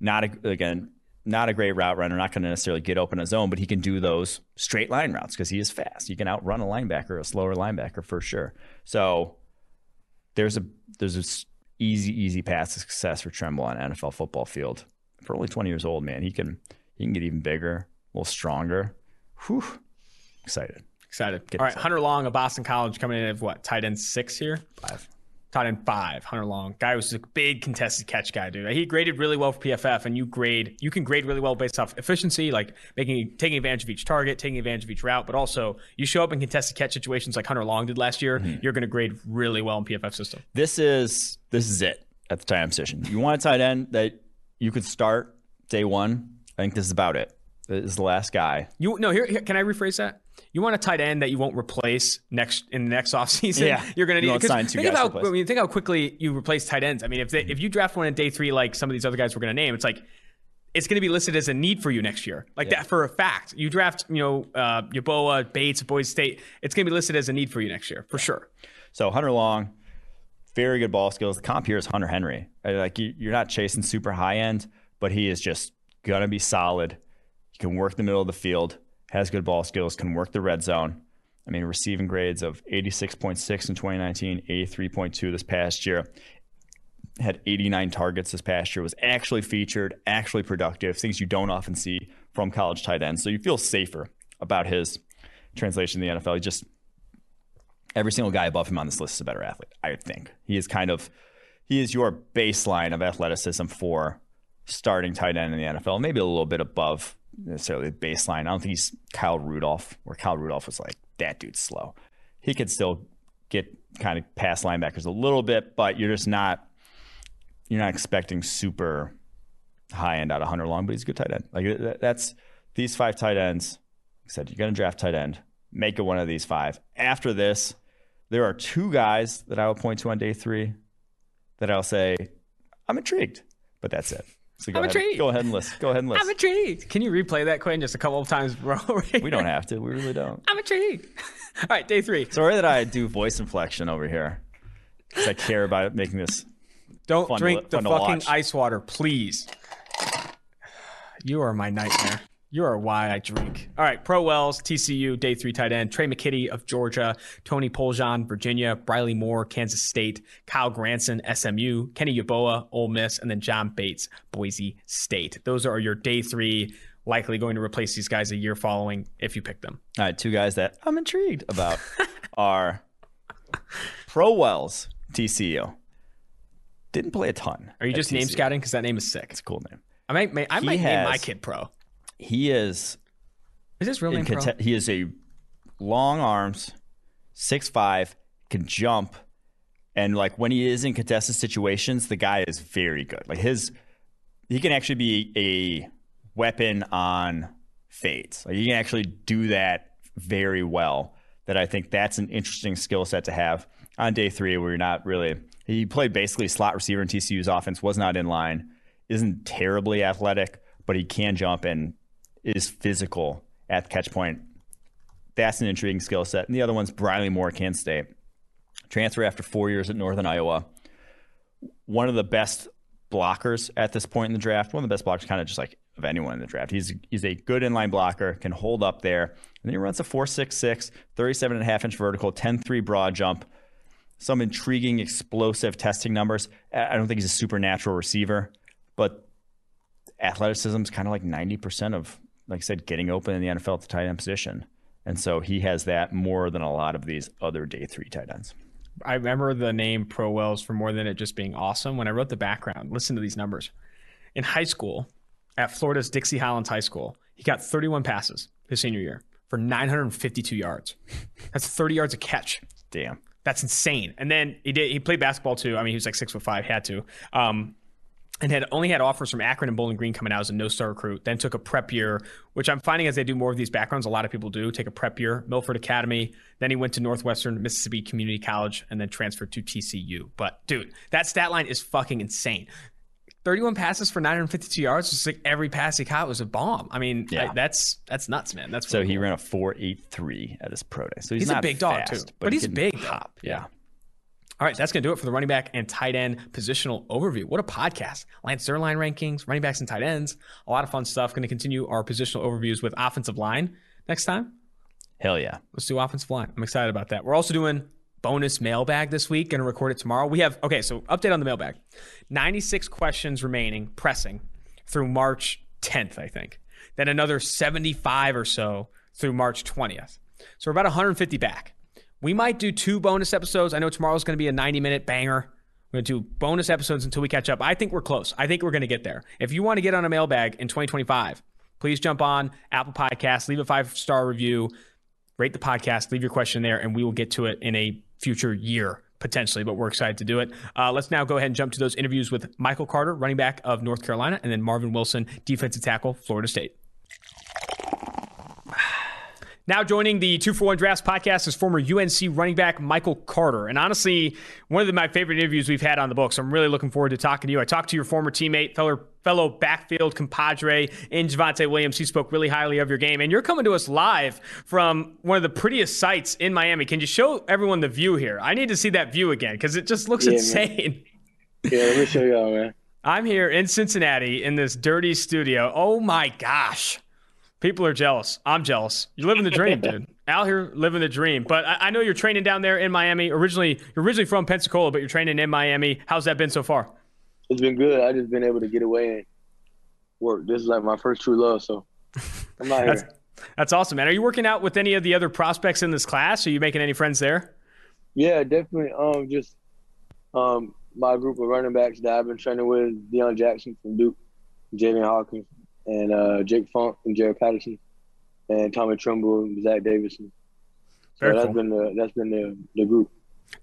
Not a, again, not a great route runner. Not going to necessarily get open his own, but he can do those straight line routes because he is fast. He can outrun a linebacker, a slower linebacker for sure. So there's a there's a easy easy path to success for Tremble on NFL football field. For only 20 years old, man, he can he can get even bigger, a little stronger. Whew. Excited. Excited. All right, Hunter Long of Boston College coming in at what tight end six here. Five. Tight end five. Hunter Long, guy was a big contested catch guy, dude. He graded really well for PFF, and you grade you can grade really well based off efficiency, like making taking advantage of each target, taking advantage of each route, but also you show up in contested catch situations like Hunter Long did last year. Mm-hmm. You're going to grade really well in PFF system. This is this is it at the time position. You want a tight end that you could start day one. I think this is about it. This is the last guy. You no here, here can I rephrase that? You want a tight end that you won't replace next in the next offseason. Yeah. You're gonna need won't 'cause sign two think guys to about. I mean, think how quickly you replace tight ends. I mean, if they, if you draft one in day three, like some of these other guys we're gonna name, it's like it's going to be listed as a need for you next year, like that for a fact. You draft, you know, uh, Yeboah, Bates, Boise State. It's going to be listed as a need for you next year for sure. So Hunter Long, very good ball skills. The comp here is Hunter Henry. Like you, you're not chasing super high end, but he is just gonna be solid. He can work the middle of the field, has good ball skills, can work the red zone. I mean, receiving grades of 86.6 in 2019, 83.2 this past year. Had 89 targets this past year. Was actually featured, actually productive. Things you don't often see from college tight ends. So you feel safer about his translation to the NFL. He just every single guy above him on this list is a better athlete. I think he is kind of he is your baseline of athleticism for starting tight end in the NFL. Maybe a little bit above necessarily the baseline. I don't think he's Kyle Rudolph, where Kyle Rudolph was like that dude's slow. He could still get kind of past linebackers a little bit, but you're just not you're not expecting super high end out of Hunter Long, but he's a good tight end. Like that's these five tight ends. Like I said you're going to draft tight end. Make it one of these five. After this, there are two guys that I will point to on day three that I'll say I'm intrigued, but that's it. So go I'm ahead, intrigued. Go ahead and list. Go ahead and list. I'm intrigued. Can you replay that, Quinn, just a couple of times, bro? we don't have to. We really don't. I'm a intrigued. All right, day three. Sorry that I do voice inflection over here because I care about making this. Don't to drink li- the fucking watch. ice water, please. You are my nightmare. You are why I drink. All right, Pro Wells, TCU, day three tight end. Tre' McKitty of Georgia, Tony Poljan, Virginia, Briley Moore, Kansas State, Kylen Granson, SMU, Kenny Yeboah, Ole Miss, and then John Bates, Boise State. Those are your day three, likely going to replace these guys a year following if you pick them. All right, two guys that I'm intrigued about are Pro Wells, TCU. Didn't play a ton. Are you just name scouting? Because that name is sick. It's a cool name. I might, I might name my kid Pro. He is Is this real name conte- he is a long arms, six five, can jump, and like when he is in contested situations, the guy is very good. Like his, he can actually be a weapon on fades. Like he can actually do that very well. That I think that's an interesting skill set to have on day three, where you're not really. He played basically slot receiver in TCU's offense, was not in line, isn't terribly athletic, but he can jump and is physical at the catch point. That's an intriguing skill set. And the other one's Briley Moore, Kansas State. Transfer after four years at Northern Iowa. One of the best blockers at this point in the draft. One of the best blockers, kind of just like of anyone in the draft. He's he's a good inline blocker, can hold up there. And then he runs a 4.66, 37 and a half inch vertical, 10-3 broad jump. Some intriguing, explosive testing numbers. I don't think he's a supernatural receiver, but athleticism is kind of like 90% of, like I said, getting open in the NFL at the tight end position. And so he has that more than a lot of these other day three tight ends. I remember the name Pro Wells for more than it just being awesome. When I wrote the background, listen to these numbers. In high school, at Florida's Dixie Hollins High School, he got 31 passes his senior year for 952 yards. That's 30 yards a catch. Damn. That's insane. And then he did. He played basketball too. I mean, he was like six foot five. Had to. Um, and had only had offers from Akron and Bowling Green coming out as a no-star recruit. Then took a prep year, which I'm finding as they do more of these backgrounds, a lot of people do take a prep year. Milford Academy. Then he went to Northwestern Mississippi Community College and then transferred to TCU. But dude, that stat line is fucking insane. 31 passes for 952 yards. Just like every pass he caught was a bomb. I mean, Yeah. I- that's that's nuts, man. That's So he cool. ran a 4.83 at his pro day. So he's, He's a big dog, fast, too. But he he's big, hop. Yeah. All right, that's going to do it for the running back and tight end positional overview. What a podcast. Lance Zierlein rankings, running backs and tight ends. A lot of fun stuff. Going to continue our positional overviews with offensive line next time. Hell yeah. Let's do offensive line. I'm excited about that. We're also doing bonus mailbag this week. Going to record it tomorrow. We have, okay, so update on the mailbag 96 questions remaining, pressing through March 10th, I think. Then another 75 or so through March 20th. So we're about 150 back. We might do two bonus episodes. I know tomorrow's going to be a 90 minute banger. We're going to do bonus episodes until we catch up. I think we're close. I think we're going to get there. If you want to get on a mailbag in 2025, please jump on Apple Podcasts, leave a five star review, rate the podcast, leave your question there, and we will get to it in a future year potentially. But we're excited to do it. Uh, let's now go ahead and jump to those interviews with Michael Carter, running back of North Carolina, and then Marvin Wilson, defensive tackle, Florida State. Now joining the Two for One Drafts podcast is former UNC running back Michael Carter. And honestly, one of the, my favorite interviews we've had on the books. I'm really looking forward to talking to you. I talked to your former teammate, fellow, fellow backfield compadre in Javonte Williams. He spoke really highly of your game. And you're coming to us live from one of the prettiest sites in Miami. Can you show everyone the view here? I need to see that view again because it just looks Yeah, man. insane. Yeah, let me show y'all, man. I'm here in Cincinnati in this dirty studio. Oh my gosh. People are jealous. I'm jealous. You're living the dream, dude. Out here living the dream. But I, I know you're training down there in Miami. Originally, you're originally from Pensacola, but you're training in Miami. How's that been so far? It's been good. I just been able to get away and work. This is like my first true love, so I'm out That's, here. that's awesome, man. Are you working out with any of the other prospects in this class? Are you making any friends there? Yeah, definitely. Um, just um, my group of running backs that I've been training with: Deion Jackson from Duke, Javian Hawkins, and uh, Jake Funk and Jaret Patterson, and Tommy Tremble and Zach Davidson. So Very that's cool. been the that's been the the group.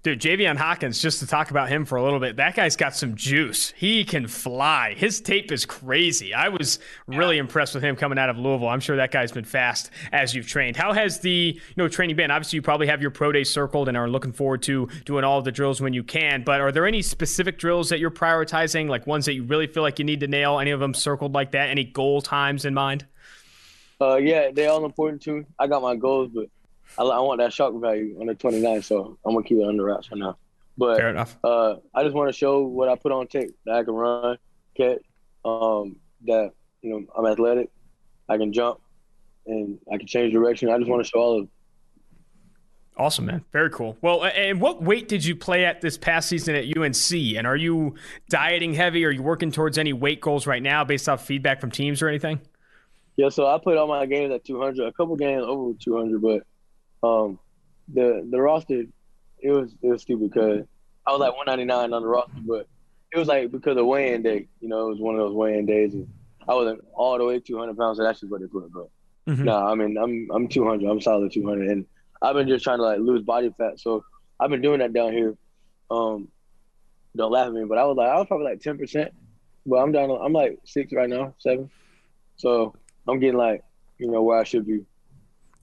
Dude, Javian Hawkins, just to talk about him for a little bit, that guy's got some juice. He can fly. His tape is crazy. I was really impressed with him coming out of Louisville. I'm sure that guy's been fast as you've trained. How has the you know training been? Obviously, you probably have your pro day circled and are looking forward to doing all the drills when you can. But are there any specific drills that you're prioritizing, like ones that you really feel like you need to nail? Any of them circled like that? Any goal times in mind? Uh, yeah, they're all important to me. I got my goals, but I, I want that shock value on the 29, so I'm gonna keep it under wraps for now. But Fair enough. uh, I just want to show what I put on tape that I can run, catch, um, that you know I'm athletic, I can jump, and I can change direction. I just want to show all of. it. Awesome, man. Very cool. Well, and what weight did you play at this past season at UNC? And are you dieting heavy? Are you working towards any weight goals right now based off feedback from teams or anything? Yeah, so I played all my games at 200, a couple games over 200, but um, the the roster it was it was stupid because I was like 199 on the roster, but it was like because of weigh-in day. You know, it was one of those weigh-in days, and I wasn't all the way 200 pounds. So that's just what they put. But Mhm. no, I mean I'm I'm 200. I'm solid 200, and I've been just trying to like lose body fat. So I've been doing that down here. Um, don't laugh at me, but I was like I was probably like 10 percent, but I'm down. I'm like six right now, seven. So I'm getting like you know where I should be.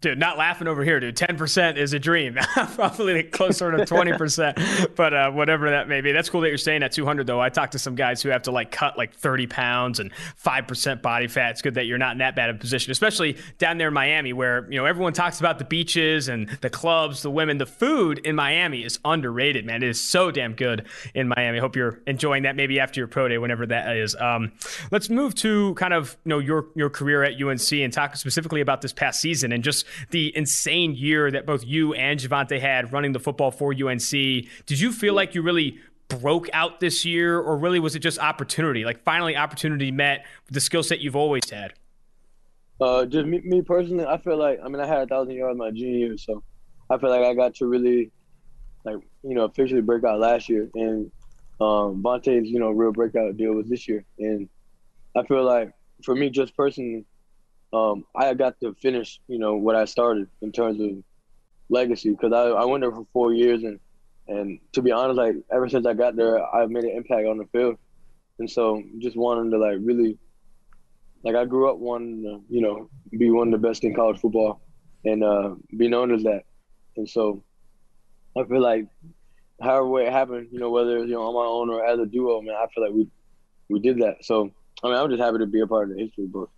Dude, not laughing over here, dude. 10% is a dream. Probably closer to 20%, but uh, whatever that may be. That's cool that you're staying at 200, though. I talked to some guys who have to like cut like 30 pounds and 5% body fat. It's good that you're not in that bad of a position, especially down there in Miami where, you know, everyone talks about the beaches and the clubs, the women. The food in Miami is underrated, man. It is so damn good in Miami. Hope you're enjoying that maybe after your pro day, whenever that is. Um, let's move to kind of, you know, your, your career at UNC and talk specifically about this past season and just the insane year that both you and Javonte had running the football for UNC. Did you feel like you really broke out this year, or really was it just opportunity? Like finally, opportunity met with the skill set you've always had. Uh, just me, me personally, I feel like I mean I had a thousand yards my junior year, so I feel like I got to really, like you know, officially break out last year, and um, Vontae's you know real breakout deal was this year, and I feel like for me, just personally, um, I got to finish, you know, what I started in terms of legacy because I, I went there for four years and and to be honest, like ever since I got there, I've made an impact on the field, and so just wanting to like really, like I grew up wanting to, you know, be one of the best in college football, and uh, be known as that, and so I feel like however it happened, you know, whether you know on my own or as a duo, man, I feel like we we did that. So I mean, I'm just happy to be a part of the history book.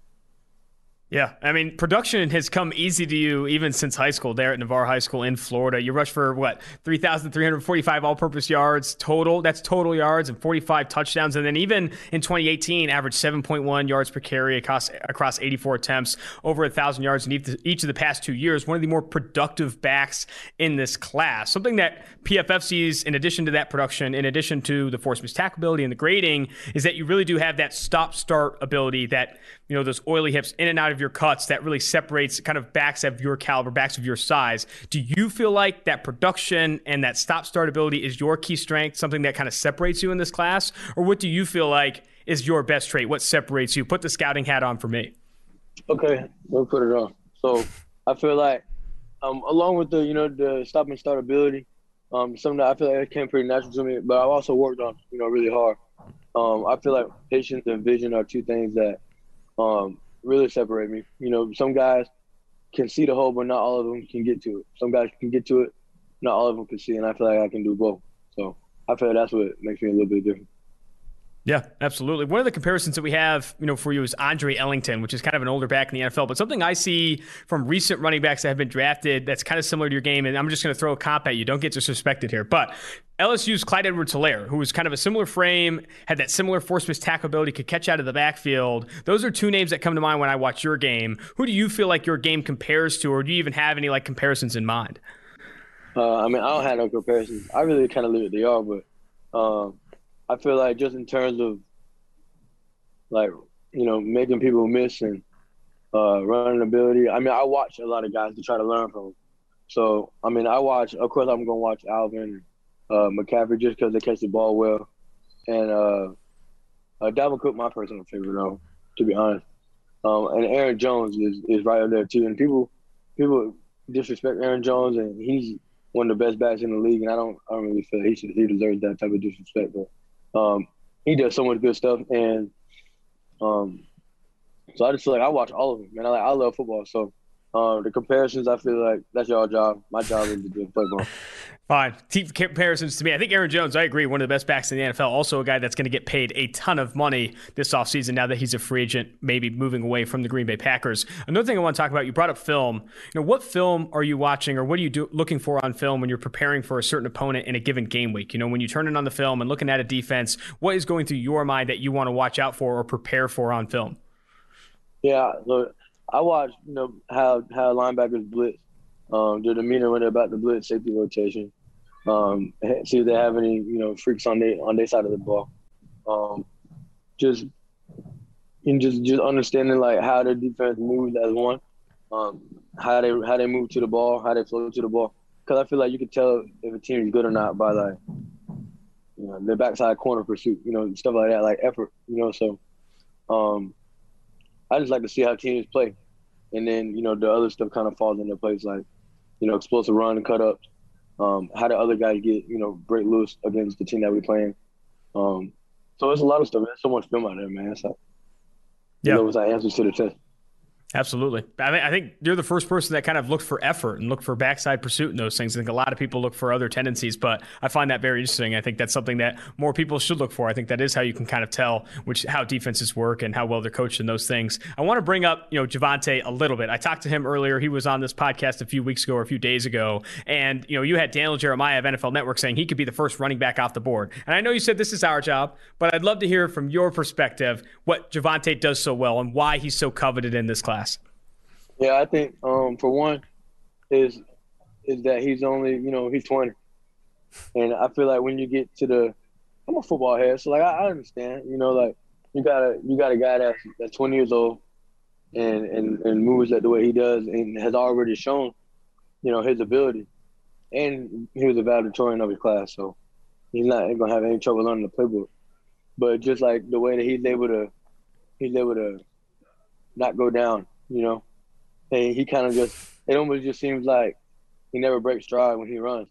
Yeah, I mean, production has come easy to you even since high school there at Navarre High School in Florida. You rushed for what, 3,345 all purpose yards total? That's total yards and 45 touchdowns. And then even in 2018, averaged 7.1 yards per carry across, across 84 attempts, over 1,000 yards in each of the past two years. One of the more productive backs in this class. Something that PFF sees, in addition to that production, in addition to the force miss tackle ability and the grading, is that you really do have that stop start ability that, you know, those oily hips in and out of your cuts that really separates kind of backs of your caliber, backs of your size. Do you feel like that production and that stop start ability is your key strength, something that kind of separates you in this class? Or what do you feel like is your best trait? What separates you? Put the scouting hat on for me. Okay, we'll put it on. So I feel like, um, along with the you know the stop and start ability, um, something that I feel like it came pretty natural to me. But I've also worked on you know really hard. Um, I feel like patience and vision are two things that um, really separate me. You know, some guys can see the hole, but not all of them can get to it. Some guys can get to it, not all of them can see, and I feel like I can do both. So I feel that's what makes me a little bit different. Yeah, absolutely. One of the comparisons that we have, you know, for you is Andre Ellington, which is kind of an older back in the NFL. But something I see from recent running backs that have been drafted that's kind of similar to your game, and I'm just going to throw a comp at you. Don't get disrespected here, but LSU's Clyde Edwards-Helaire, who was kind of a similar frame, had that similar force miss tackle ability, could catch out of the backfield. Those are two names that come to mind when I watch your game. Who do you feel like your game compares to, or do you even have any like comparisons in mind? Uh, I mean, I don't have no comparisons. I really kind of leave it to y'all, but. Um, I feel like just in terms of like you know making people miss and uh, running ability. I mean, I watch a lot of guys to try to learn from. So I mean, I watch. Of course, I'm gonna watch Alvin, uh, McCaffrey just because they catch the ball well, and uh, uh, Dalvin Cook, my personal favorite though, to be honest. Um, and Aaron Jones is, is right up there too. And people people disrespect Aaron Jones, and he's one of the best backs in the league. And I don't I don't really feel he should he deserves that type of disrespect. But um, he does so much good stuff, and um, so I just feel like I watch all of them, man. I like I love football, so um, the comparisons, I feel like that's your job. My job is to do play ball. Fine. Keep comparisons to me. I think Aaron Jones, I agree, one of the best backs in the NFL. Also, a guy that's going to get paid a ton of money this offseason now that he's a free agent, maybe moving away from the Green Bay Packers. Another thing I want to talk about, you brought up film. You know, what film are you watching or what are you do, looking for on film when you're preparing for a certain opponent in a given game week? You know, when you turn it on the film and looking at a defense, what is going through your mind that you want to watch out for or prepare for on film? Yeah, look, I watch, you know, how how linebackers blitz, um, their demeanor when they're about to blitz, safety rotation. Um, see if they have any, you know, freaks on their on their side of the ball. Um, just and just just understanding like how the defense moves as one, um, how they how they move to the ball, how they flow to the ball. Because I feel like you can tell if a team is good or not by like, you know, their backside corner pursuit, you know, stuff like that, like effort, you know. So, um, I just like to see how teams play, and then you know the other stuff kind of falls into place, like you know explosive run and cut ups. Um, how do other guys get you know break loose against the team that we're playing? Um, so it's a lot of stuff. There's so much film out there, man. So, yeah, you know, it's our answers to the test. Absolutely. I, th- I, think you're the first person that kind of looked for effort and looked for backside pursuit and those things. I think a lot of people look for other tendencies, but I find that very interesting. I think that's something that more people should look for. I think that is how you can kind of tell which how defenses work and how well they're coached in those things. I want to bring up, you know, Javonte a little bit. I talked to him earlier. He was on this podcast a few weeks ago or a few days ago. And, you know, you had Daniel Jeremiah of NFL Network saying he could be the first running back off the board. And I know you said this is our job, but I'd love to hear from your perspective what Javonte does so well and why he's so coveted in this class. Yeah, I think um, for one is is that he's only you know he's 20, and I feel like when you get to the I'm a football head, so like I, I understand, you know, like you got a you got a guy that's that's 20 years old and and and moves that the way he does and has already shown, you know, his ability, and he was a valedictorian of his class, so he's not gonna have any trouble learning the playbook. But just like the way that he's able to, he's able to not go down, you know, and he kind of just it almost just seems like he never breaks stride when he runs.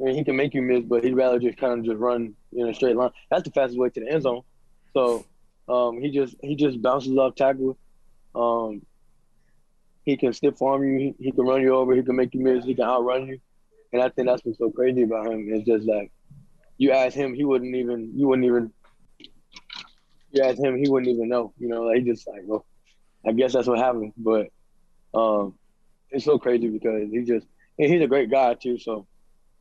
I mean, he can make you miss, but he'd rather just kind of just run in a straight line. That's the fastest way to the end zone. So um, he just he just bounces off tackle. Um, he can stiff arm you. He, he, can run you over. He can make you miss. He can outrun you. And I think that's what's so crazy about him. It's just like you ask him, he wouldn't even. You wouldn't even. You ask him, he wouldn't even know. You know, like he just like, well, I guess that's what happened. But um, it's so crazy because he just he's a great guy too. So,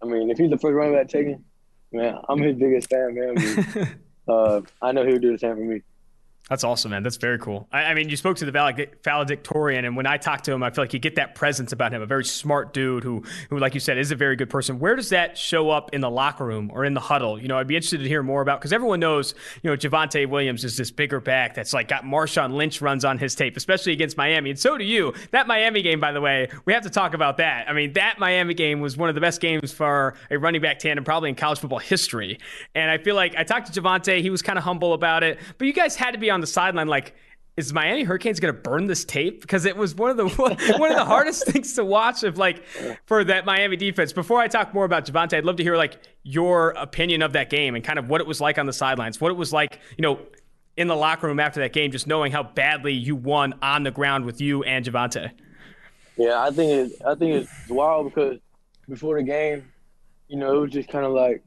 I mean, if he's the first running back taken, man, I'm his biggest fan, man. uh, I know he would do the same for me. That's awesome, man. That's very cool. I, I mean, you spoke to the valedictorian, and when I talk to him, I feel like you get that presence about him. A very smart dude who, who, like you said, is a very good person. Where does that show up in the locker room or in the huddle? You know, I'd be interested to hear more about because everyone knows, you know, Javonte Williams is this bigger back that's like got Marshawn Lynch runs on his tape, especially against Miami, and so do you. That Miami game, by the way, we have to talk about that. I mean, that Miami game was one of the best games for a running back tandem probably in college football history. And I feel like I talked to Javonte, he was kind of humble about it, but you guys had to be on the sideline like is Miami Hurricanes going to burn this tape because it was one of the one of the hardest things to watch of like for that Miami defense. Before I talk more about Javonte, I'd love to hear like your opinion of that game and kind of what it was like on the sidelines, what it was like, you know, in the locker room after that game, just knowing how badly you won on the ground with you and Javonte. Yeah, I think it, I think it's wild because before the game, you know, it was just kind of like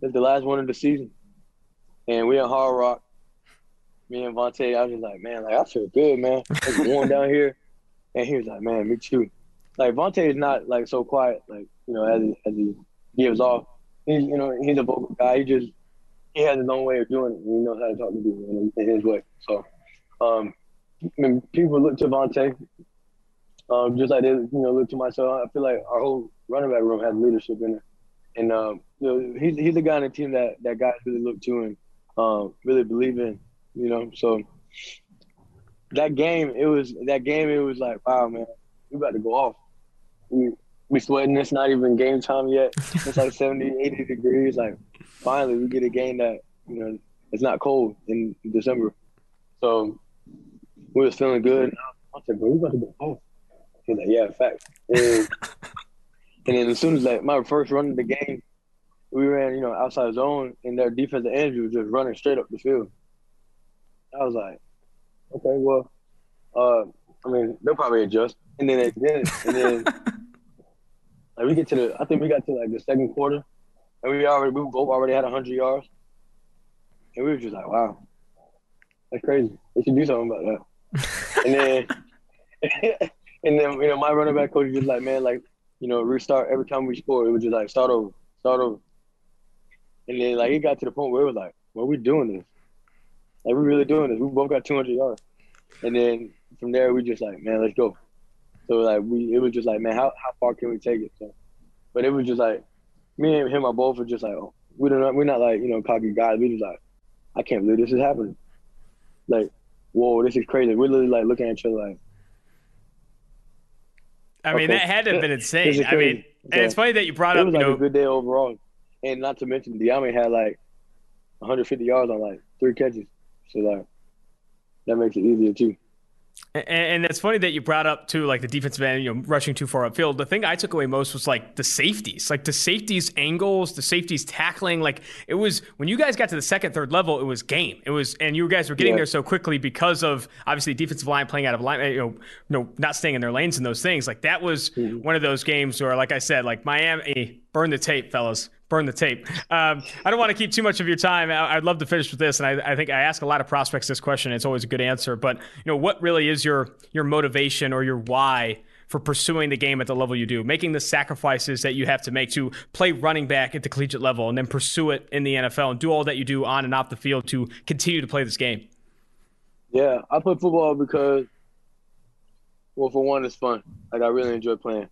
it's the last one of the season, and we in Hard Rock me and Vontae, I was just like, man, like I feel good, man. It's warm down here, and he was like, man, me too. Like Vontae is not like so quiet, like you know, as he, as he gives off. He's you know he's a vocal guy. He just he has his own way of doing it. He knows how to talk to people in his way. So, um, when people look to Vontae, um, just like they you know look to myself. I feel like our whole running back room has leadership in it, and um, you know he's he's the guy on the team that that guys really look to and um, really believe in you know. So that game, it was that game. It was like, wow, man, we about to go off. We we sweating. It's not even game time yet. It's like 70, 80 degrees. Like finally, we get a game that you know it's not cold in December. So we was feeling good. I said, bro, we about to go off. He's like, yeah, fact. And, and then as soon as like my first run of the game, we ran, you know, outside zone, and their defensive end was just running straight up the field. I was like, okay, well, uh, I mean, they'll probably adjust, and then they did, and then like we get to the, I think we got to like the second quarter, and we already we both already had hundred yards, and we were just like, wow, that's crazy. They should do something about that. and then, and then you know, my running back coach was like, man, like you know, restart every time we score, it was just like start over, start over. And then like it got to the point where it was like, well, we doing this. Like we really doing this. We both got 200 yards, and then from there we just like, man, let's go. So like we, it was just like, man, how, how far can we take it? So, but it was just like, me and him are both were just like, oh, we don't, we're not like you know cocky guys. We just like, I can't believe this is happening. Like, whoa, this is crazy. We're literally like looking at each other like. I mean, okay. that had to have been insane. I mean, and it's funny that you brought it up. It was like know, a good day overall, and not to mention, Dyami had like 150 yards on like three catches. So like that makes it easier too. And, that's funny that you brought up too, like the defensive end, you know, rushing too far upfield. The thing I took away most was like the safeties, like the safeties angles, the safeties tackling. Like it was when you guys got to the second, third level, it was game. It was, and you guys were getting yeah. there so quickly because of obviously defensive line playing out of line, you know, you know, not staying in their lanes and those things. Like that was mm-hmm. one of those games where, like I said, like Miami, burn the tape, fellas burn the tape. Um, I don't want to keep too much of your time. I'd love to finish with this, and I, I, think I ask a lot of prospects this question. It's always a good answer, but you know, what really is your your motivation or your why for pursuing the game at the level you do, making the sacrifices that you have to make to play running back at the collegiate level, and then pursue it in the NFL and do all that you do on and off the field to continue to play this game? Yeah, I play football because, well, for one, it's fun. Like I really enjoy playing,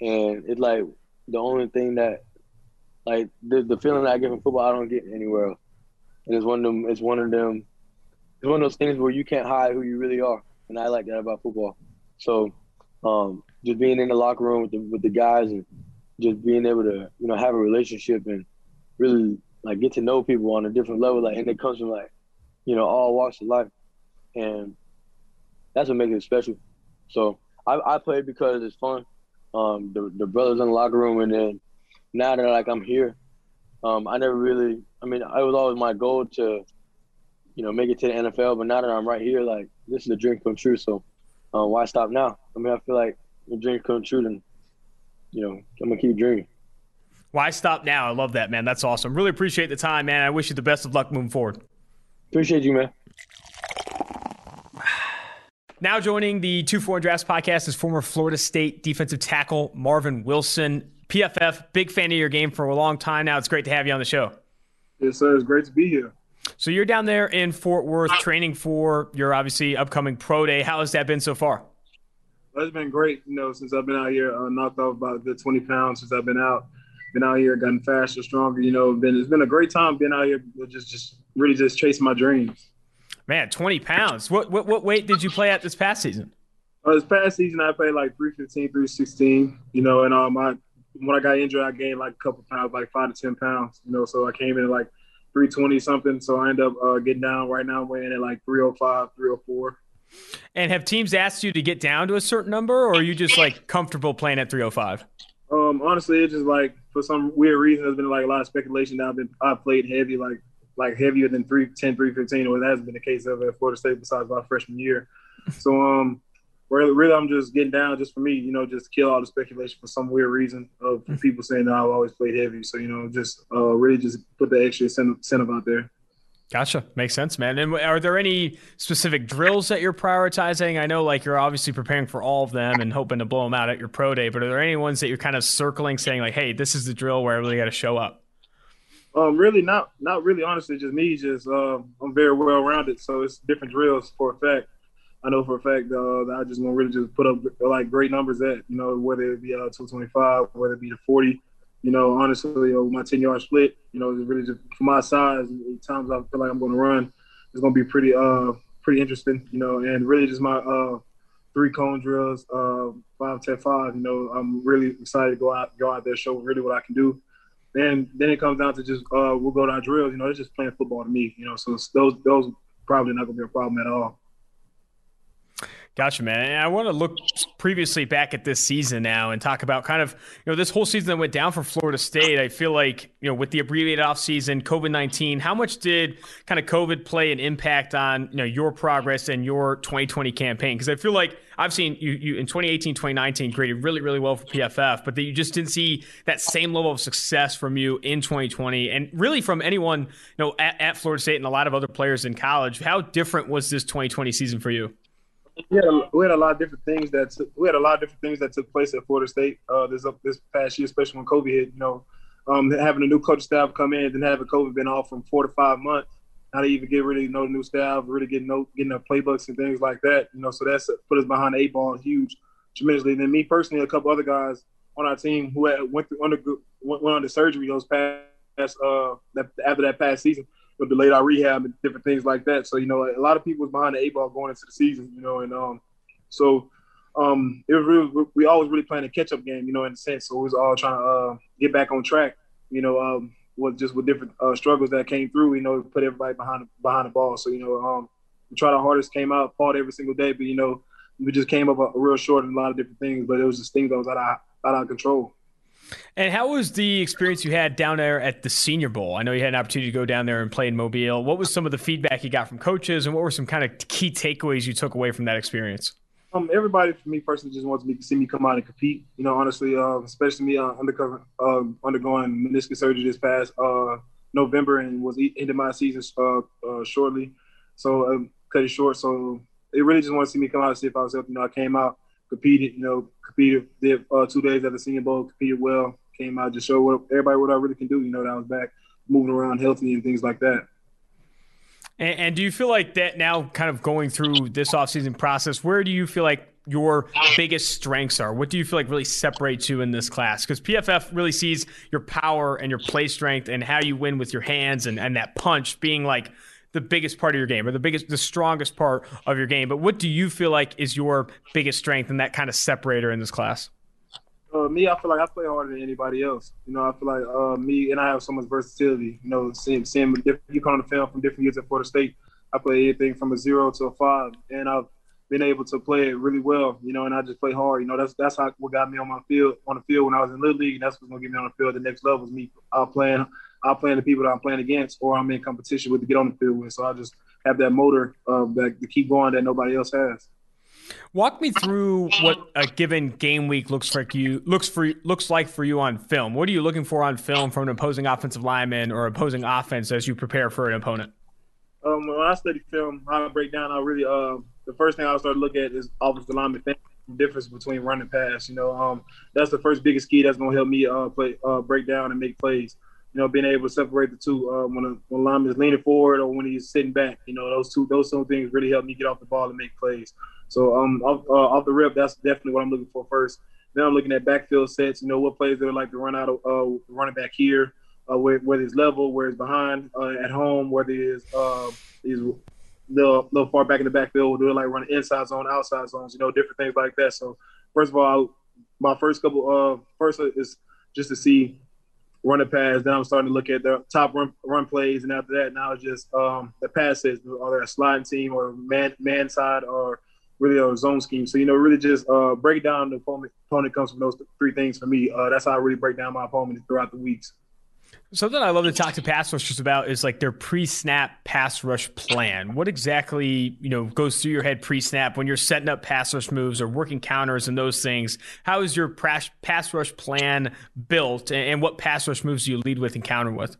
and it's like the only thing that like the the feeling that I get from football, I don't get anywhere else. And it's one of them. It's one of them. It's one of those things where you can't hide who you really are, and I like that about football. So, um, just being in the locker room with the with the guys and just being able to you know have a relationship and really like get to know people on a different level, like and it comes from like you know all walks of life, and that's what makes it special. So I, I play because it's fun. Um, the the brothers in the locker room, and then now that like I'm here, um, I never really. I mean, it was always my goal to, you know, make it to the NFL. But now that I'm right here, like this is a dream come true. So, uh, why stop now? I mean, I feel like the dream come true, and you know, I'm gonna keep dreaming. Why stop now? I love that, man. That's awesome. Really appreciate the time, man. I wish you the best of luck moving forward. Appreciate you, man. Now joining the Two Four Drafts podcast is former Florida State defensive tackle Marvin Wilson. PFF, big fan of your game for a long time now. It's great to have you on the show. Yes, sir. It's great to be here. So you're down there in Fort Worth training for your obviously upcoming pro day. How has that been so far? It's been great. You know, since I've been out here, uh, knocked off about the 20 pounds since I've been out. Been out here, gotten faster, stronger. You know, been it's been a great time being out here, just just really just chasing my dreams. Man, 20 pounds. What what what weight did you play at this past season? Uh, this past season, I played like 315, 316. You know, and um, I when I got injured, I gained like a couple pounds, like five to ten pounds. You know, so I came in at like 320 something. So I end up uh, getting down right now, weighing at like 305, 304. And have teams asked you to get down to a certain number, or are you just like comfortable playing at 305? Um, honestly, it's just like for some weird reason, there's been like a lot of speculation that I've been I played heavy, like like heavier than 310, 315, or that hasn't been the case ever at Florida State besides my freshman year. So um, really, really, I'm just getting down just for me, you know, just kill all the speculation for some weird reason of mm-hmm. people saying that I've always played heavy. So, you know, just uh, really just put the extra incentive out there. Gotcha. Makes sense, man. And are there any specific drills that you're prioritizing? I know, like, you're obviously preparing for all of them and hoping to blow them out at your pro day, but are there any ones that you're kind of circling, saying like, "Hey, this is the drill where I really got to show up"? Um, really not, not really. Honestly, just me. Just uh, I'm very well rounded, so it's different drills for a fact. I know for a fact uh, that I just to really just put up like great numbers at, you know, whether it be uh, 225, whether it be the 40. You know, honestly, know, my 10 yard split, you know, it's really just for my size, times I feel like I'm going to run, it's going to be pretty, uh, pretty interesting, you know, and really just my uh, three cone drills, uh, five, 10, five, you know, I'm really excited to go out, go out there, show really what I can do. And then it comes down to just, uh, we'll go to our drills, you know, it's just playing football to me, you know, so those, those probably not going to be a problem at all. Gotcha, man. And I want to look previously back at this season now and talk about kind of, you know, this whole season that went down for Florida State. I feel like, you know, with the abbreviated offseason, COVID 19, how much did kind of COVID play an impact on, you know, your progress and your 2020 campaign? Because I feel like I've seen you, you in 2018, 2019 graded really, really well for PFF, but that you just didn't see that same level of success from you in 2020 and really from anyone, you know, at, at Florida State and a lot of other players in college. How different was this 2020 season for you? We had, a, we had a lot of different things that took, we had a lot of different things that took place at Florida State uh, this this past year, especially when COVID hit. You know, um, having a new coach staff come in, then having COVID been off from four to five months. To even get really know the new staff, really getting know, getting the playbooks and things like that. You know, so that's put us behind the eight ball huge, tremendously. And then me personally, a couple other guys on our team who had, went through under went, went under surgery those past uh that, after that past season know, delayed our rehab and different things like that. So, you know, a lot of people was behind the eight ball going into the season, you know, and um, so um, it was really, we always really playing a catch up game, you know, in a sense. So we was all trying to uh, get back on track, you know, um, with just with different uh, struggles that came through, you know, put everybody behind behind the ball. So, you know, um, we tried our hardest, came out, fought every single day, but you know, we just came up a, real short in a lot of different things. But it was just things that was out of out of control. And how was the experience you had down there at the Senior Bowl? I know you had an opportunity to go down there and play in Mobile. What was some of the feedback you got from coaches, and what were some kind of key takeaways you took away from that experience? Um, everybody, for me personally, just wants me to see me come out and compete. You know, honestly, uh, especially me uh, undercover, uh, undergoing meniscus surgery this past uh, November and was ending my season uh, uh, shortly, so um, cut it short. So they really just want to see me come out and see if I was healthy. You know, I came out, competed. You know, competed. Did uh, two days at the Senior Bowl, competed well. Came out to show what everybody what I really can do. You know, that I was back moving around healthy and things like that. And, and, do you feel like that now, kind of going through this offseason process, where do you feel like your biggest strengths are? What do you feel like really separates you in this class? Because PFF really sees your power and your play strength and how you win with your hands and, and that punch being like the biggest part of your game or the biggest, the strongest part of your game. But what do you feel like is your biggest strength and that kind of separator in this class? Uh, me, I feel like I play harder than anybody else. You know, I feel like uh, me and I have so much versatility. You know, seeing seeing you come on the film from different years at Florida State. I play anything from a zero to a five, and I've been able to play it really well. You know, and I just play hard. You know, that's that's how what got me on my field on the field when I was in little league. And that's what's gonna get me on the field. The next level is me uh, playing. I'm playing the people that I'm playing against, or I'm in competition with to get on the field with. So I just have that motor uh, that to keep going that nobody else has. Walk me through what a given game week looks like you looks for looks like for you on film. What are you looking for on film from an opposing offensive lineman or opposing offense as you prepare for an opponent? Um, when I study film, I break down. I really uh, the first thing I start to look at is offensive lineman difference between run and pass. You know, um, that's the first biggest key that's going to help me uh, play uh, break down and make plays. You know, being able to separate the two uh, when a when is leaning forward or when he's sitting back. You know, those two those two things really help me get off the ball and make plays. So um, off, uh, off the rip, that's definitely what I'm looking for first. Then I'm looking at backfield sets. You know, what plays they like to run out of uh, running back here, uh, where, it's level, where it's behind, uh, at home, whether it's uh, is little, little far back in the backfield, do it like running inside zone, outside zones, you know, different things like that. So first of all, my first couple uh first is just to see run a pass. Then I'm starting to look at the top run, run plays, and after that, now it's just um, the passes, are they a sliding team or man man side or really a zone scheme. So you know, really just uh, break down the opponent. Opponent comes from those three things for me. Uh, that's how I really break down my opponent throughout the weeks. Something I love to talk to pass rushers about is like their pre-snap pass rush plan. What exactly you know goes through your head pre-snap when you're setting up pass rush moves or working counters and those things? How is your pass rush plan built, and what pass rush moves do you lead with and counter with?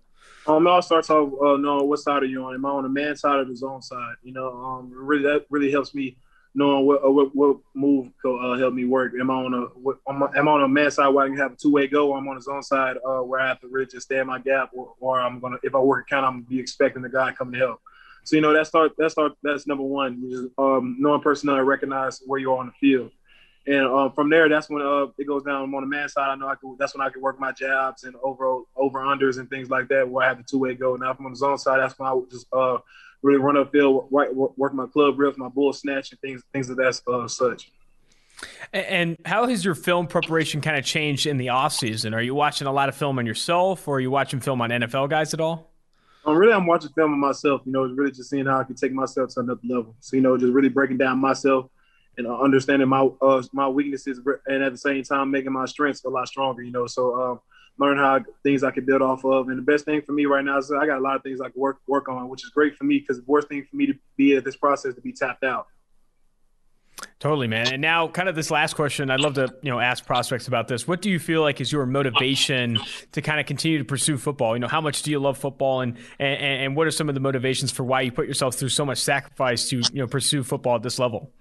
Um, it all starts off uh, knowing what side are you on. Am I on the man side or the zone side? You know, um, really that really helps me knowing what uh, what, what move could uh, help me work. Am I on a what, am, I, am I on a man side where I can have a two way go, or I'm on his own side uh, where I have to really just stay in my gap, or, or I'm gonna if I work a count, I'm gonna be expecting the guy coming to help. So you know that start that start that's number one. Just, um, knowing personnel and recognize where you are on the field. And um, from there, that's when uh, it goes down. I'm on the man side. I know I can. That's when I can work my jabs and over over unders and things like that, where I have the two way go. Now, if I'm on the zone side, that's when I would just uh, really run upfield, right, work my club rips, my bull snatch, and things things of that uh, such. And how has your film preparation kind of changed in the offseason? Are you watching a lot of film on yourself, or are you watching film on NFL guys at all? Um, really, I'm watching film on myself. You know, it's really just seeing how I can take myself to another level. So, you know, just really breaking down myself and uh, understanding my uh, my weaknesses, and at the same time making my strengths a lot stronger. You know, so um, learn how things I can build off of. And the best thing for me right now is I got a lot of things I can work work on, which is great for me because the worst thing for me to be at this process to be tapped out. Totally, man. And now, kind of this last question, I'd love to you know ask prospects about this. What do you feel like is your motivation to kind of continue to pursue football? You know, how much do you love football, and and, and what are some of the motivations for why you put yourself through so much sacrifice to you know pursue football at this level?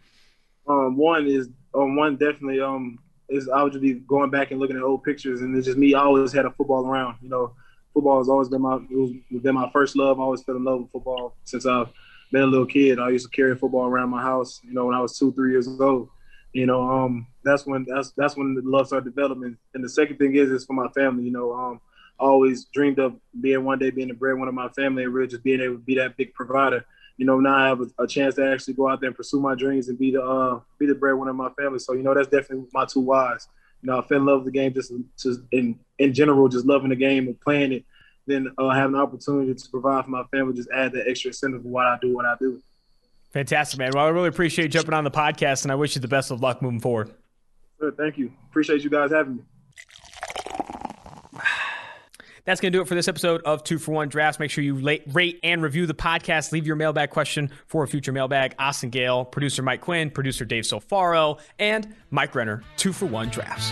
Um, one is um, one definitely um is I would just be going back and looking at old pictures, and it's just me. I always had a football around. You know, football has always been my it was been my first love. I always fell in love with football since I've been a little kid. I used to carry football around my house. You know, when I was two, three years old. You know, um, that's when that's that's when the love started developing. And the second thing is is for my family. You know, um, I always dreamed of being one day being the breadwinner of my family and really just being able to be that big provider you know, now I have a, a, chance to actually go out there and pursue my dreams and be the uh, be the breadwinner of my family. So you know, that's definitely my two whys. You know, I fell in love with the game just, just in in general, just loving the game and playing it. Then uh, having the opportunity to provide for my family, just add that extra incentive for what I do, what I do. Fantastic, man. Well, I really appreciate you jumping on the podcast, and I wish you the best of luck moving forward. Good, thank you. Appreciate you guys having me. That's going to do it for this episode of Two for One Drafts. Make sure you rate and review the podcast. Leave your mailbag question for a future mailbag. Austin Gayle, producer Mike Quinn, producer Dave Solfaro, and Mike Renner, Two for One Drafts.